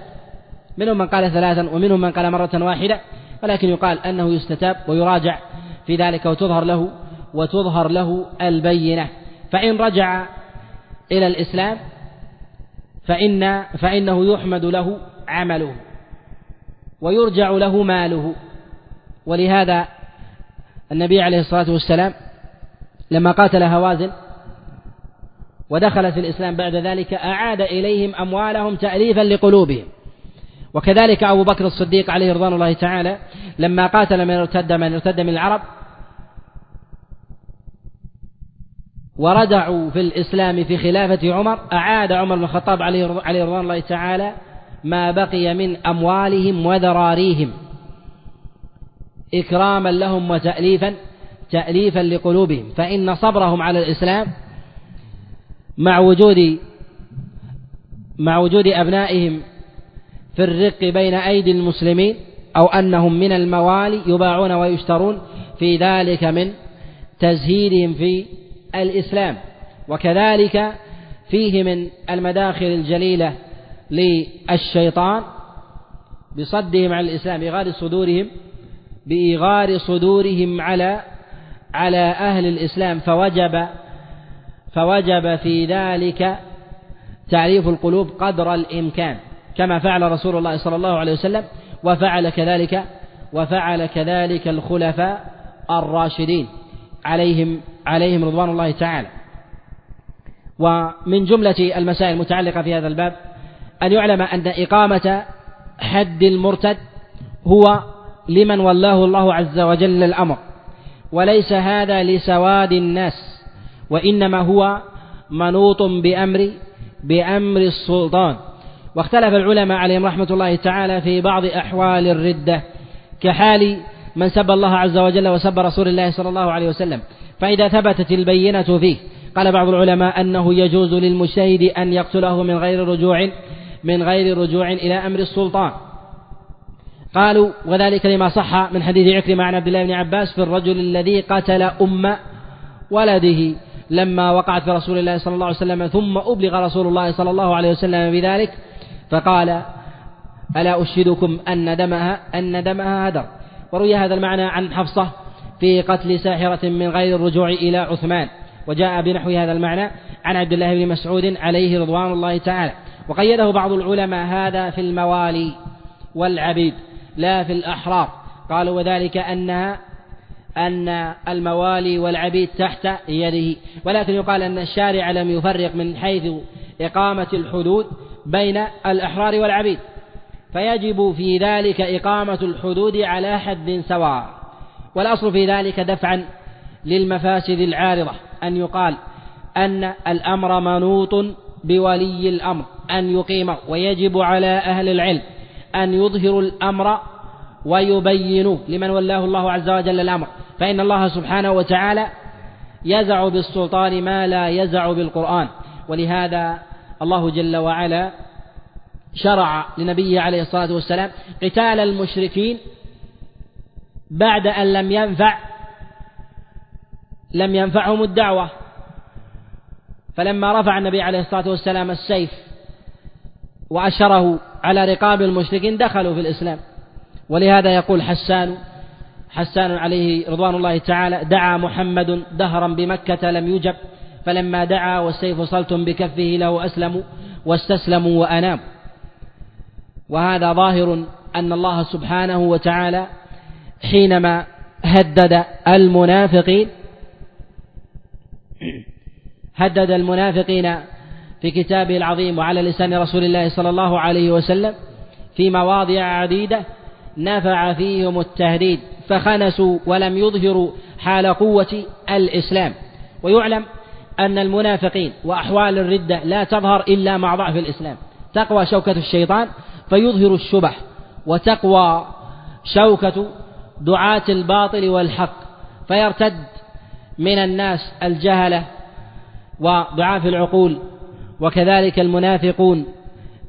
منهم من قال ثلاثا ومنهم من قال مرة واحدة. ولكن يقال أنه يستتاب ويراجع في ذلك وتظهر له وتظهر له البينة. فإن رجع إلى الإسلام فإن فإنه يحمد له عمله ويرجع له ماله. ولهذا النبي عليه الصلاة والسلام لما قاتل هوازن ودخل في الإسلام بعد ذلك أعاد إليهم أموالهم تأليفا لقلوبهم. وكذلك أبو بكر الصديق عليه رضوان الله تعالى لما قاتل من ارتد من ارتد من العرب وردعوا في الإسلام في خلافة عمر أعاد عمر بن الخطاب عليه رضوان الله تعالى ما بقي من أموالهم وذراريهم إكراما لهم وتأليفا تأليفا لقلوبهم فإن صبرهم على الإسلام مع وجود مع وجود أبنائهم في الرق بين أيدي المسلمين أو أنهم من الموالي يباعون ويشترون في ذلك من تزهيدهم في الإسلام وكذلك فيه من المداخل الجليلة للشيطان بصدهم عن الإسلام بإغار صدورهم بإغار صدورهم على على أهل الإسلام فوجب فوجب في ذلك تعريف القلوب قدر الإمكان. كما فعل رسول الله صلى الله عليه وسلم وفعل كذلك وفعل كذلك الخلفاء الراشدين عليهم عليهم رضوان الله تعالى. ومن جملة المسائل المتعلقة في هذا الباب أن يعلم أن إقامة حد المرتد هو لمن ولاه الله عز وجل الأمر وليس هذا لسواد الناس وإنما هو منوط بأمر بأمر السلطان. واختلف العلماء عليهم رحمة الله تعالى في بعض أحوال الردة كحال من سب الله عز وجل وسب رسول الله صلى الله عليه وسلم. فإذا ثبتت البينة فيه قال بعض العلماء أنه يجوز للمجتهد أن يقتله من غير رجوع من غير رجوع إلى أمر السلطان. قالوا وذلك لما صح من حديث عكرمة عن عبد الله بن عباس في الرجل الذي قتل أم ولده لما وقعت في رسول الله صلى الله عليه وسلم ثم أبلغ رسول الله صلى الله عليه وسلم بذلك. فقال ألا أشهدكم أن دمها أن دمها هدر. وروي هذا المعنى عن حفصة في قتل ساحرة من غير الرجوع إلى عثمان. وجاء بنحو هذا المعنى عن عبد الله بن مسعود عليه رضوان الله تعالى. وقيده بعض العلماء هذا في الموالي والعبيد لا في الأحرار. قالوا وذلك أنها أن الموالي والعبيد تحت يده. ولكن يقال أن الشارع لم يفرق من حيث إقامة الحدود بين الأحرار والعبيد. فيجب في ذلك إقامة الحدود على حد سواء. والأصل في ذلك دفعا للمفاسد العارضة أن يقال أن الأمر منوط بولي الأمر أن يقيم ويجب على أهل العلم أن يظهروا الأمر ويبينوه لمن ولاه الله عز وجل الأمر. فإن الله سبحانه وتعالى يزع بالسلطان ما لا يزع بالقرآن. ولهذا الله جل وعلا شرع لنبيه عليه الصلاة والسلام قتال المشركين بعد أن لم ينفع لم ينفعهم الدعوة. فلما رفع النبي عليه الصلاة والسلام السيف وأشره على رقاب المشركين دخلوا في الإسلام. ولهذا يقول حسان حسان عليه رضوان الله تعالى دعا محمد دهرا بمكة لم يجب فلما دعا والسيف صلت بكفه له أسلموا واستسلموا وأناموا وهذا ظاهر أن الله سبحانه وتعالى حينما هدد المنافقين هدد المنافقين في كتابه العظيم وعلى لسان رسول الله صلى الله عليه وسلم في مواضع عديدة نفع فيهم التهديد فخنسوا ولم يظهروا حال قوة الإسلام. ويعلم أن المنافقين وأحوال الردة لا تظهر إلا مع ضعف الإسلام. تقوى شوكة الشيطان فيظهر الشبح وتقوى شوكة دعاة الباطل والحق فيرتد من الناس الجهلة وضعاف العقول وكذلك المنافقون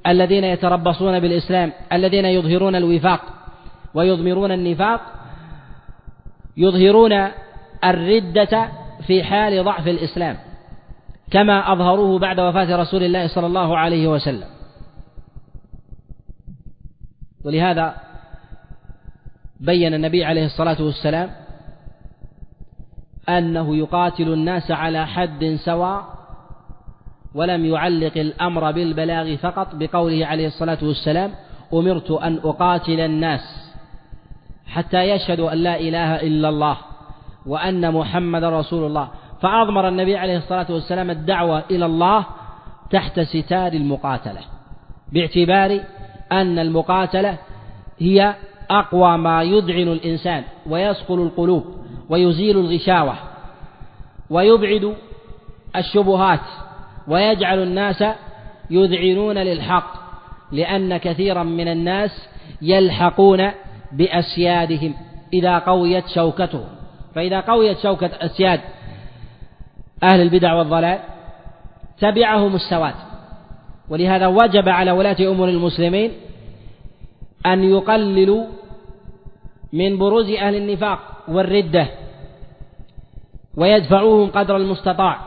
الذين يتربصون بالإسلام الذين يظهرون الوفاق ويضمرون النفاق يظهرون الردة في حال ضعف الإسلام. كما أظهروه بعد وفاة رسول الله صلى الله عليه وسلم. ولهذا بين النبي عليه الصلاة والسلام أنه يقاتل الناس على حد سواء ولم يعلق الأمر بالبلاغ فقط بقوله عليه الصلاة والسلام أمرت أن أقاتل الناس حتى يشهدوا أن لا إله إلا الله وأن محمد رسول الله. فأضمر النبي عليه الصلاة والسلام الدعوة إلى الله تحت ستار المقاتلة باعتبار أن المقاتلة هي أقوى ما يذعن الإنسان ويصقل القلوب ويزيل الغشاوة ويبعد الشبهات ويجعل الناس يذعنون للحق لأن كثيرا من الناس يلحقون بأسيادهم إذا قويت شوكتهم فإذا قويت شوكة أسياد أهل البدع والضلال تبعهم السواد. ولهذا وجب على ولاة أمور المسلمين أن يقللوا من بروز أهل النفاق والردة ويدفعوهم قدر المستطاع.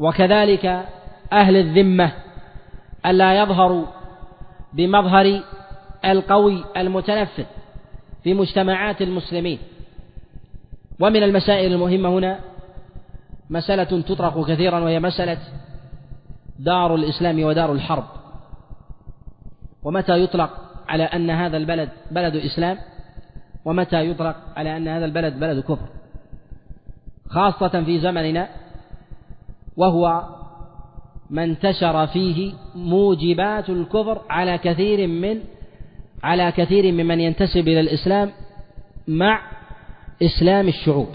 وكذلك أهل الذمة ألا يظهروا بمظهر القوي المتنفذ في مجتمعات المسلمين. ومن المسائل المهمة هنا مسألة تطرق كثيرا وهي مسألة دار الإسلام ودار الحرب. ومتى يطلق على أن هذا البلد بلد إسلام؟ ومتى يطلق على أن هذا البلد بلد كفر؟ خاصة في زمننا وهو ما انتشر فيه موجبات الكفر على كثير من على كثير ممن ينتسب إلى الإسلام مع إسلام الشعوب.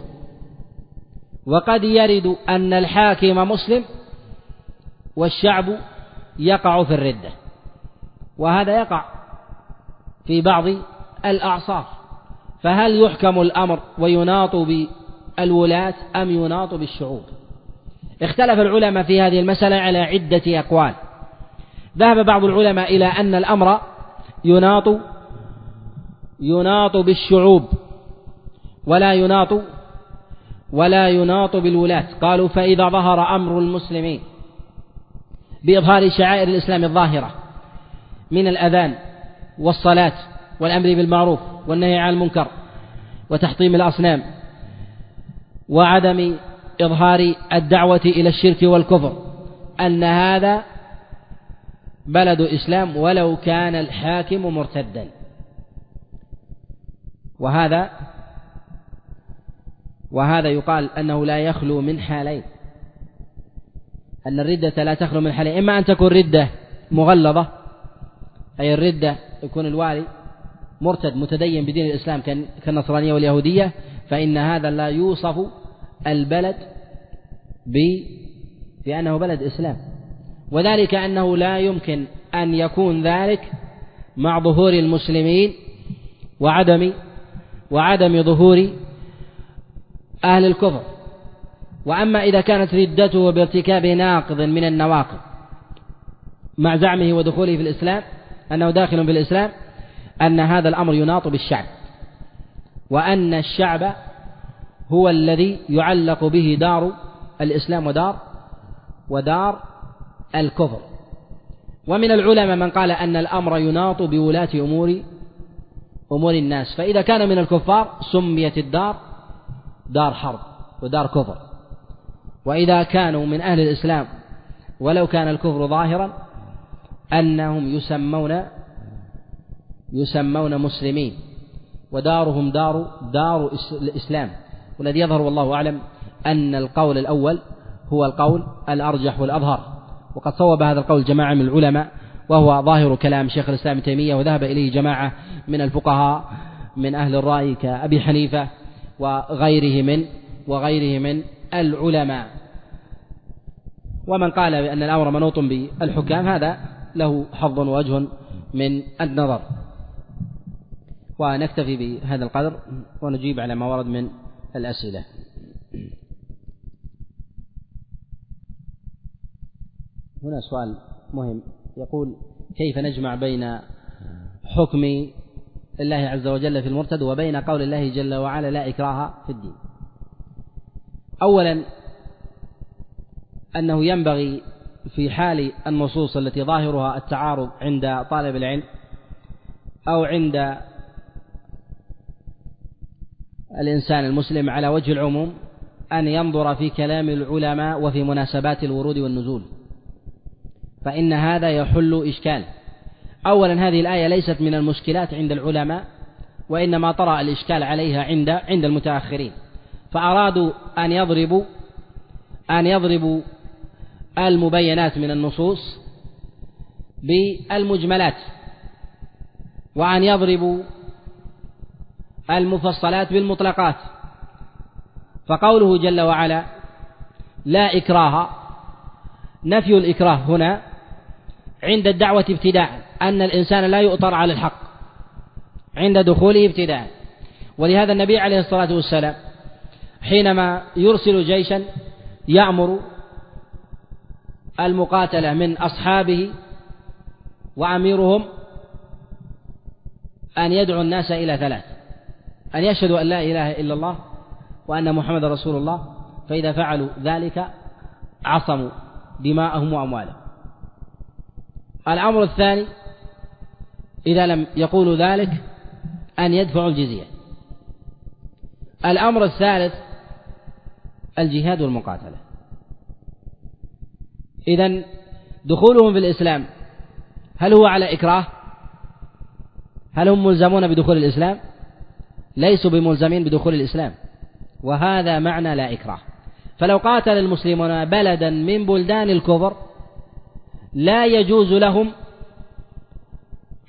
وقد يرد أن الحاكم مسلم والشعب يقع في الردة وهذا يقع في بعض الأعصار. فهل يحكم الأمر ويناط بالولاة أم يناط بالشعوب؟ اختلف العلماء في هذه المسألة على عدة أقوال. ذهب بعض العلماء إلى أن الأمر يناط يناط بالشعوب ولا يناط ولا يناط بالولاة. قالوا فإذا ظهر أمر المسلمين بإظهار شعائر الإسلام الظاهرة من الأذان والصلاة والأمر بالمعروف والنهي عن المنكر وتحطيم الأصنام وعدم إظهار الدعوة إلى الشرك والكفر أن هذا بلد إسلام ولو كان الحاكم مرتدا. وهذا وهذا يقال أنه لا يخلو من حالين. أن الردة لا تخلو من حالين. إما أن تكون ردة مغلظة أي الردة يكون الوالي مرتد متدين بدين الإسلام كالنصرانية واليهودية فإن هذا لا يوصف البلد بأنه بلد إسلام. وذلك أنه لا يمكن أن يكون ذلك مع ظهور المسلمين وعدم وعدم ظهور أهل الكفر. وأما إذا كانت ردته بارتكاب ناقض من النواقض مع زعمه ودخوله في الإسلام أنه داخل في الإسلام أن هذا الأمر يناط بالشعب. وأن الشعب هو الذي يعلق به دار الإسلام ودار ودار الكفر. ومن العلماء من قال أن الأمر يناط بولاة أمور أمور الناس. فإذا كان من الكفار سميت الدار دار حرب ودار كفر. وإذا كانوا من أهل الإسلام ولو كان الكفر ظاهرا أنهم يسمون يسمون مسلمين ودارهم دار دار الإسلام. والذي يظهر والله أعلم أن القول الأول هو القول الأرجح والأظهر. وقد صوب هذا القول جماعة من العلماء وهو ظاهر كلام شيخ الإسلام تيمية وذهب إليه جماعة من الفقهاء من أهل الرأي كأبي حنيفة وغيره من وغيره من العلماء. ومن قال بأن الأمر منوط بالحكام هذا له حظ ووجه من النظر. ونكتفي بهذا القدر ونجيب على ما ورد من الأسئلة. هنا سؤال مهم. يقول كيف نجمع بين حكم الله عز وجل في المرتد وبين قول الله جل وعلا لا إكراه في الدين. أولا أنه ينبغي في حال النصوص التي ظاهرها التعارض عند طالب العلم أو عند الإنسان المسلم على وجه العموم أن ينظر في كلام العلماء وفي مناسبات الورود والنزول. فإن هذا يحل إشكال. أولا هذه الآية ليست من المشكلات عند العلماء وإنما طرأ الإشكال عليها عند عند المتأخرين. فأرادوا أن يضربوا أن يضربوا المبينات من النصوص بالمجملات وأن يضربوا المفصلات بالمطلقات. فقوله جل وعلا لا إكراه. نفي الإكراه هنا عند الدعوة ابتداء أن الإنسان لا يؤطر على الحق عند دخوله ابتداء. ولهذا النبي عليه الصلاة والسلام حينما يرسل جيشا يأمر المقاتلة من أصحابه وأميرهم أن يدعو الناس إلى ثلاث أن يشهدوا أن لا إله إلا الله وأن محمد رسول الله فإذا فعلوا ذلك عصموا دماءهم وأموالهم. الأمر الثاني إذا لم يقولوا ذلك أن يدفعوا الجزية الأمر الثالث الجهاد والمقاتلة إذا دخولهم في الإسلام هل هو على إكراه؟ هل هم ملزمون بدخول الإسلام؟ ليسوا بملزمين بدخول الإسلام وهذا معنى لا إكراه فلو قاتل المسلمون بلدا من بلدان الكفر لا يجوز لهم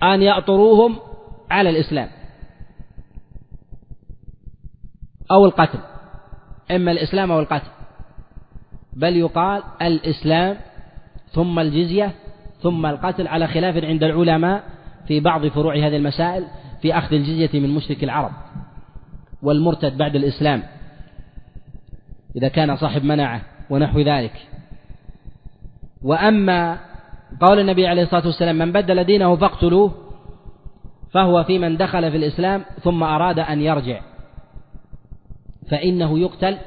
أن يأطروهم على الإسلام أو القتل إما الإسلام أو القتل. بل يقال الإسلام ثم الجزية ثم القتل على خلاف عند العلماء في بعض فروع هذه المسائل في أخذ الجزية من مشرك العرب والمرتد بعد الإسلام. إذا كان صاحب منعة ونحو ذلك. وأما قول النبي عليه الصلاة والسلام من بدل دينه فاقتلوه فهو في من دخل في الإسلام ثم أراد أن يرجع. فإنه يقتل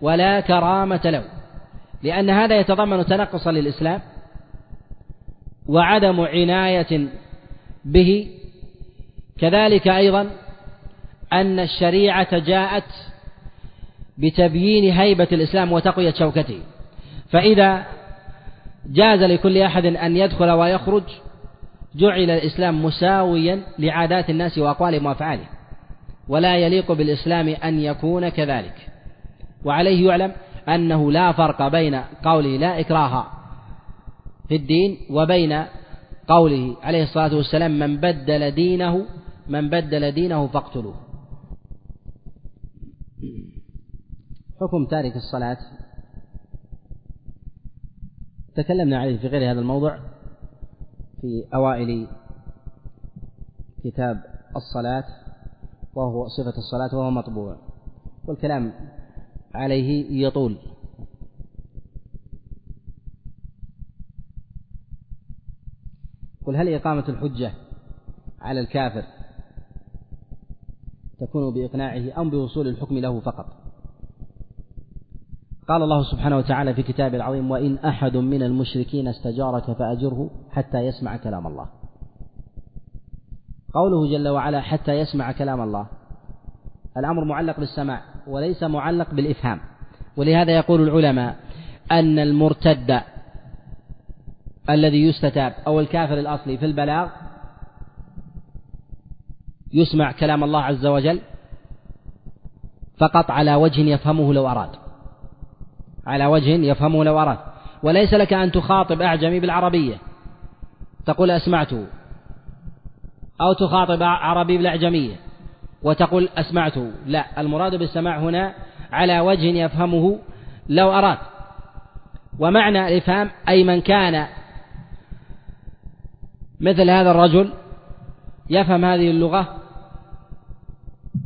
ولا كرامة له لأن هذا يتضمن تنقصا للإسلام وعدم عناية به. كذلك أيضا أن الشريعة جاءت بتبيين هيبة الإسلام وتقوية شوكته. فإذا جاز لكل أحد أن يدخل ويخرج جعل الإسلام مساويا لعادات الناس وأقوالهم وأفعالهم ولا يليق بالإسلام أن يكون كذلك. وعليه يعلم أنه لا فرق بين قوله لا إكراه في الدين وبين قوله عليه الصلاة والسلام من بدل دينه من بدل دينه فاقتلوه حكم تارك الصلاة تكلمنا عليه في غير هذا الموضع في أوائل كتاب الصلاة وهو صفة الصلاة وهو مطبوع والكلام عليه يطول. قل هل إقامة الحجة على الكافر تكون بإقناعه أم بوصول الحكم له فقط؟ قال الله سبحانه وتعالى في كتابه العظيم وإن أحد من المشركين استجارك فأجره حتى يسمع كلام الله. قوله جل وعلا حتى يسمع كلام الله. الأمر معلق بالسماع وليس معلق بالإفهام. ولهذا يقول العلماء أن المرتد الذي يستتاب أو الكافر الأصلي في البلاغ يسمع كلام الله عز وجل فقط على وجه يفهمه لو أراد. على وجه يفهمه لو أراد وليس لك أن تخاطب أعجمي بالعربية. تقول أسمعته أو تخاطب عربي بالأعجمية. وتقول أسمعته لا المراد بالسماع هنا على وجه يفهمه لو أراد ومعنى الإفهام أي من كان مثل هذا الرجل يفهم هذه اللغة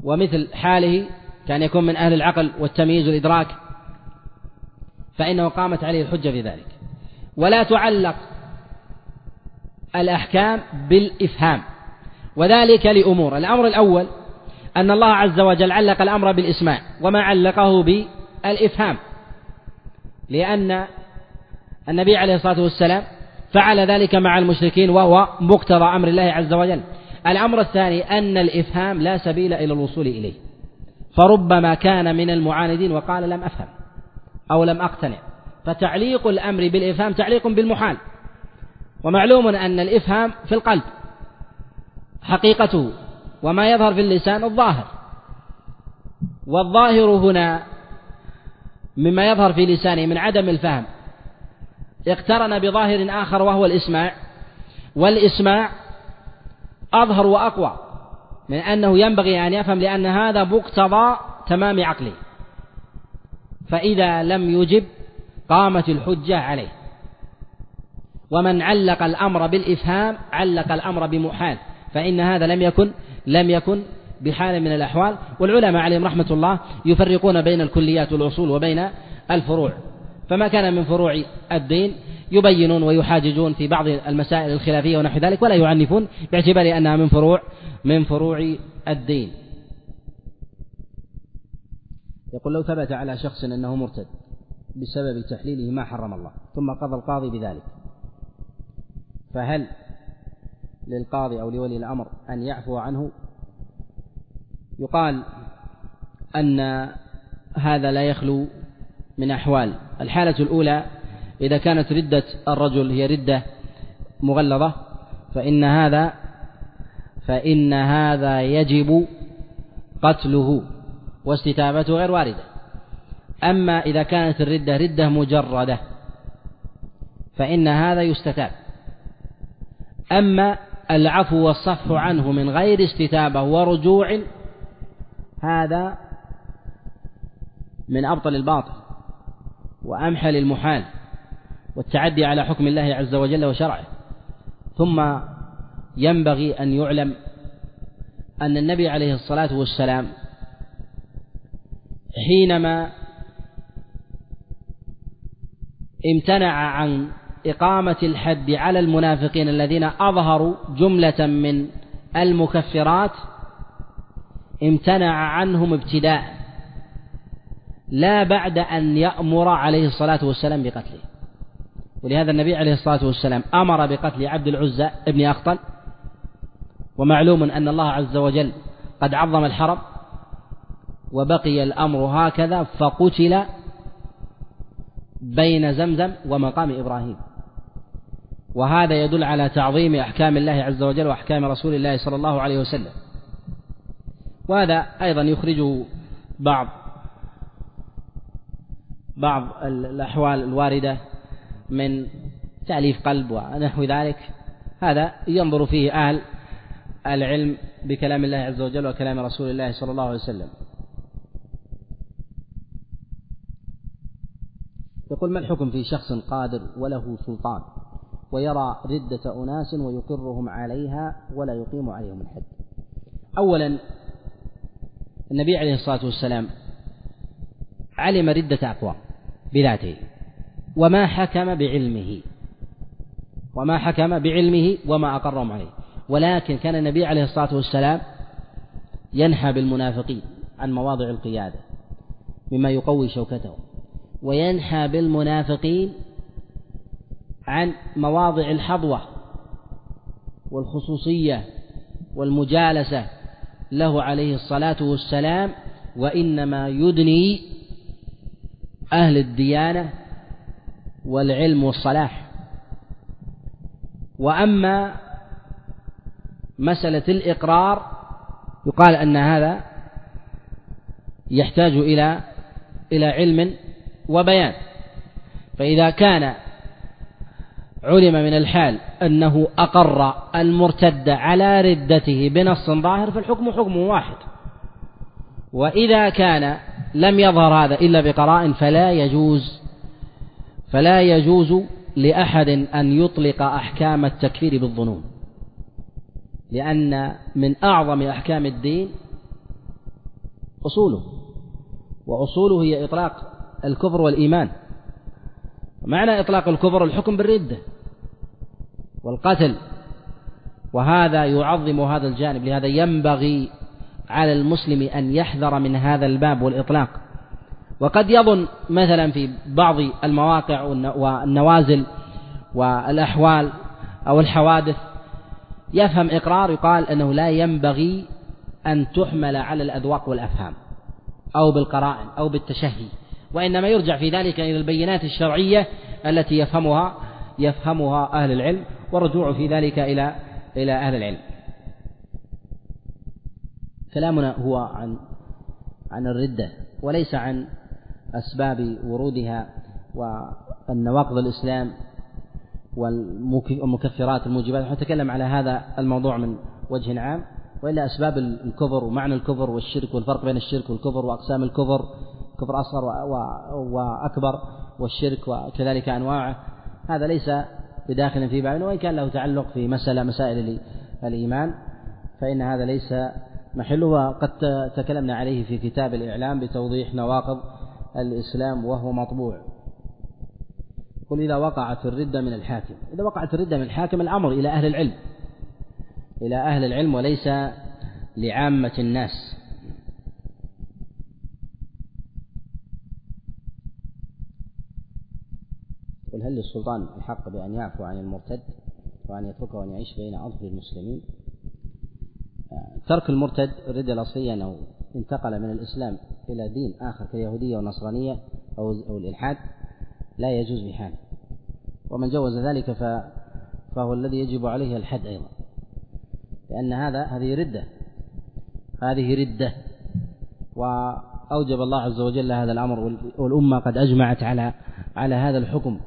ومثل حاله كان يكون من أهل العقل والتمييز والإدراك. فإنه قامت عليه الحجة في ذلك. ولا تعلق الأحكام بالإفهام. وذلك لأمور. الأمر الأول أن الله عز وجل علق الأمر بالإسماع وما علقه بالإفهام. لأن النبي عليه الصلاة والسلام فعل ذلك مع المشركين وهو مقتضى أمر الله عز وجل. الأمر الثاني أن الإفهام لا سبيل إلى الوصول إليه. فربما كان من المعاندين وقال لم أفهم. أو لم أقتنع. فتعليق الأمر بالإفهام تعليق بالمحال. ومعلوم أن الإفهام في القلب حقيقته وما يظهر في اللسان الظاهر. والظاهر هنا مما يظهر في لسانه من عدم الفهم. اقترن بظاهر آخر وهو الإسماع والإسماع أظهر وأقوى من أنه ينبغي أن يفهم لأن هذا مقتضى تمام عقله فإذا لم يجب قامت الحجة عليه. ومن علق الأمر بالإفهام علق الأمر بمحال فإن هذا لم يكن لم يكن بحال من الأحوال. والعلماء عليهم رحمة الله يفرقون بين الكليات والأصول وبين الفروع. فما كان من فروع الدين يبينون ويحاججون في بعض المسائل الخلافية ونحو ذلك ولا يعنفون باعتبار أنها من فروع من فروع الدين. يقول لو ثبت على شخص أنه مرتد بسبب تحليله ما حرم الله ثم قضى القاضي بذلك فهل للقاضي أو لولي الأمر أن يعفو عنه؟ يقال أن هذا لا يخلو من أحوال. الحالة الأولى إذا كانت ردة الرجل هي ردة مغلظة فإن هذا فإن هذا يجب قتله. واستتابته غير واردة. أما إذا كانت الردة ردة مجردة فإن هذا يستتاب. أما العفو والصفح عنه من غير استتابة ورجوع هذا من أبطل الباطل وأمحل المحال والتعدي على حكم الله عز وجل وشرعه. ثم ينبغي أن يعلم أن النبي عليه الصلاة والسلام حينما امتنع عن إقامة الحد على المنافقين الذين أظهروا جملة من المكفرات امتنع عنهم ابتداء لا بعد أن يأمر عليه الصلاة والسلام بقتله. ولهذا النبي عليه الصلاة والسلام أمر بقتل عبد العزى ابن أخطل. ومعلوم أن الله عز وجل قد عظم الحرم. وبقي الأمر هكذا فقتل بين زمزم ومقام إبراهيم. وهذا يدل على تعظيم أحكام الله عز وجل وأحكام رسول الله صلى الله عليه وسلم. وهذا أيضا يخرجه بعض بعض الأحوال الواردة من تأليف قلب ونحو ذلك. هذا ينظر فيه أهل العلم بكلام الله عز وجل وكلام رسول الله صلى الله عليه وسلم. يقول ما الحكم في شخص قادر وله سلطان ويرى ردة أناس ويقرهم عليها ولا يقيم عليهم الحد؟ أولا النبي عليه الصلاة والسلام علم ردة أقوام بذاته وما حكم بعلمه وما حكم بعلمه وما أقرهم عليه. ولكن كان النبي عليه الصلاة والسلام ينحى بالمنافقين عن مواضع القيادة مما يقوي شوكتهم وينحى بالمنافقين عن مواضع الحظوة والخصوصية والمجالسة. له عليه الصلاة والسلام وإنما يدني أهل الديانة والعلم والصلاح. وأما مسألة الإقرار يقال أن هذا يحتاج إلى إلى علم وبيان. فإذا كان علم من الحال أنه أقر المرتد على ردته بنص ظاهر فالحكم حكم واحد. وإذا كان لم يظهر هذا إلا بقراء فلا يجوز فلا يجوز لأحد أن يطلق أحكام التكفير بالظنون. لأن من أعظم أحكام الدين أصوله وأصوله هي إطلاق الكفر والإيمان. معنى إطلاق الكفر الحكم بالردة والقتل. وهذا يعظم هذا الجانب لهذا ينبغي على المسلم أن يحذر من هذا الباب والإطلاق. وقد يظن مثلا في بعض المواقع والنوازل والأحوال أو الحوادث يفهم إقرار يقال أنه لا ينبغي أن تحمل على الأذواق والأفهام أو بالقرائن أو بالتشهي. وإنما يرجع في ذلك إلى البينات الشرعية التي يفهمها يفهمها أهل العلم والرجوع في ذلك إلى إلى أهل العلم. كلامنا هو عن عن الردة وليس عن أسباب ورودها والنواقض الإسلام والمكفرات الموجبات. نتكلم على هذا الموضوع من وجه عام وإلا أسباب الكفر ومعنى الكفر والشرك والفرق بين الشرك والكفر وأقسام الكفر كفر أصغر وأكبر والشرك وكذلك أنواعه هذا ليس بداخل في باب وإن كان له تعلق في مسألة مسائل الإيمان فإن هذا ليس محله. وقد تكلمنا عليه في كتاب الإعلام بتوضيح نواقض الإسلام وهو مطبوع. قل إذا وقعت الردة من الحاكم إذا وقعت الردة من الحاكم الأمر إلى أهل العلم إلى أهل العلم وليس لعامة الناس. قل هل للسلطان الحق بأن يعفو عن المرتد وأن يتركه وأن يعيش بين أظهر المسلمين؟ ترك المرتد الردة الأصلية أنه انتقل من الإسلام إلى دين آخر كاليهودية والنصرانية أو الإلحاد لا يجوز بحال. ومن جوز ذلك فهو الذي يجب عليه الحد أيضا. لأن هذا هذه ردة. هذه ردة. وأوجب الله عز وجل هذا الأمر والأمة قد أجمعت على على هذا الحكم.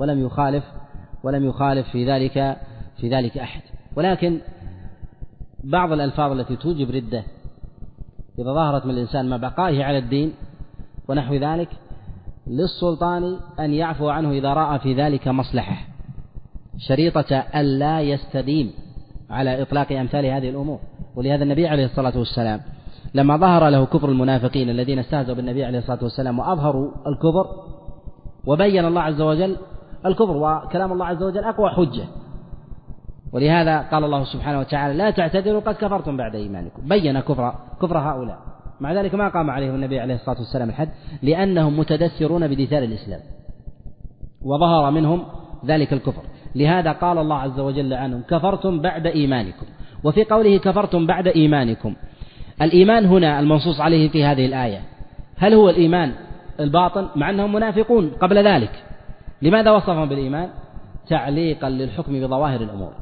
ولم يخالف ولم يخالف في ذلك في ذلك أحد. ولكن بعض الألفاظ التي توجب ردة إذا ظهرت من الإنسان مع بقائه على الدين ونحو ذلك للسلطان أن يعفو عنه إذا رأى في ذلك مصلحة. شريطة ألا يستديم على إطلاق أمثال هذه الأمور. ولهذا النبي عليه الصلاة والسلام لما ظهر له كفر المنافقين الذين استهزأوا بالنبي عليه الصلاة والسلام وأظهروا الكفر وبين الله عز وجل الكفر وكلام الله عز وجل أقوى حجة. ولهذا قال الله سبحانه وتعالى لا تعتذروا قد كفرتم بعد إيمانكم. بين كفر كفر هؤلاء. مع ذلك ما قام عليهم النبي عليه الصلاة والسلام الحد لأنهم متدثرون بدثار الإسلام. وظهر منهم ذلك الكفر. لهذا قال الله عز وجل عنهم كفرتم بعد إيمانكم. وفي قوله كفرتم بعد إيمانكم. الإيمان هنا المنصوص عليه في هذه الآية. هل هو الإيمان الباطن؟ مع أنهم منافقون قبل ذلك. لماذا وصفهم بالإيمان؟ تعليقا للحكم بظواهر الأمور.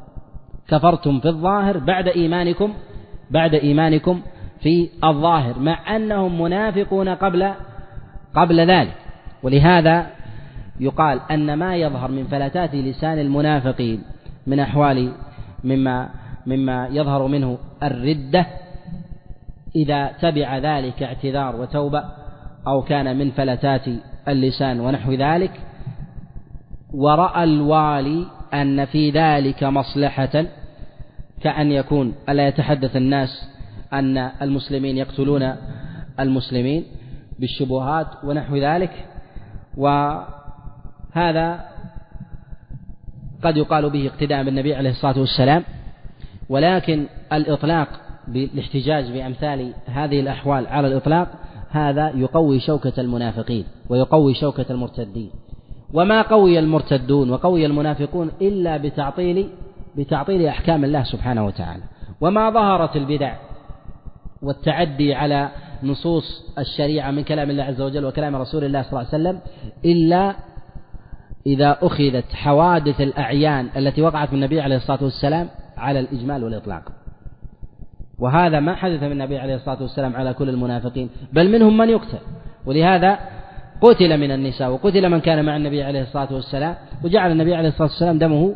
كفرتم في الظاهر بعد إيمانكم بعد إيمانكم في الظاهر مع أنهم منافقون قبل قبل ذلك. ولهذا يقال أن ما يظهر من فلتات لسان المنافقين من أحوال مما مما يظهر منه الردة إذا تبع ذلك اعتذار وتوبة أو كان من فلتات اللسان ونحو ذلك ورأى الوالي أن في ذلك مصلحة كأن يكون ألا يتحدث الناس أن المسلمين يقتلون المسلمين بالشبهات ونحو ذلك وهذا قد يقال به اقتداء بالنبي عليه الصلاة والسلام. ولكن الإطلاق بالاحتجاج بأمثال هذه الأحوال على الإطلاق هذا يقوي شوكة المنافقين ويقوي شوكة المرتدين. وما قوي المرتدون وقوي المنافقون إلا بتعطيل بتعطيل أحكام الله سبحانه وتعالى. وما ظهرت البدع والتعدي على نصوص الشريعة من كلام الله عز وجل وكلام رسول الله صلى الله عليه وسلم إلا إذا أخذت حوادث الأعيان التي وقعت من النبي عليه الصلاة والسلام على الإجمال والإطلاق. وهذا ما حدث من النبي عليه الصلاة والسلام على كل المنافقين بل منهم من يقتل. ولهذا قتل من النساء وقتل من كان مع النبي عليه الصلاة والسلام وجعل النبي عليه الصلاة والسلام دمه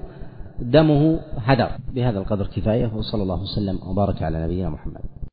دمه هدر بهذا القدر كفاية وصلى الله وسلم وبارك على نبينا محمد.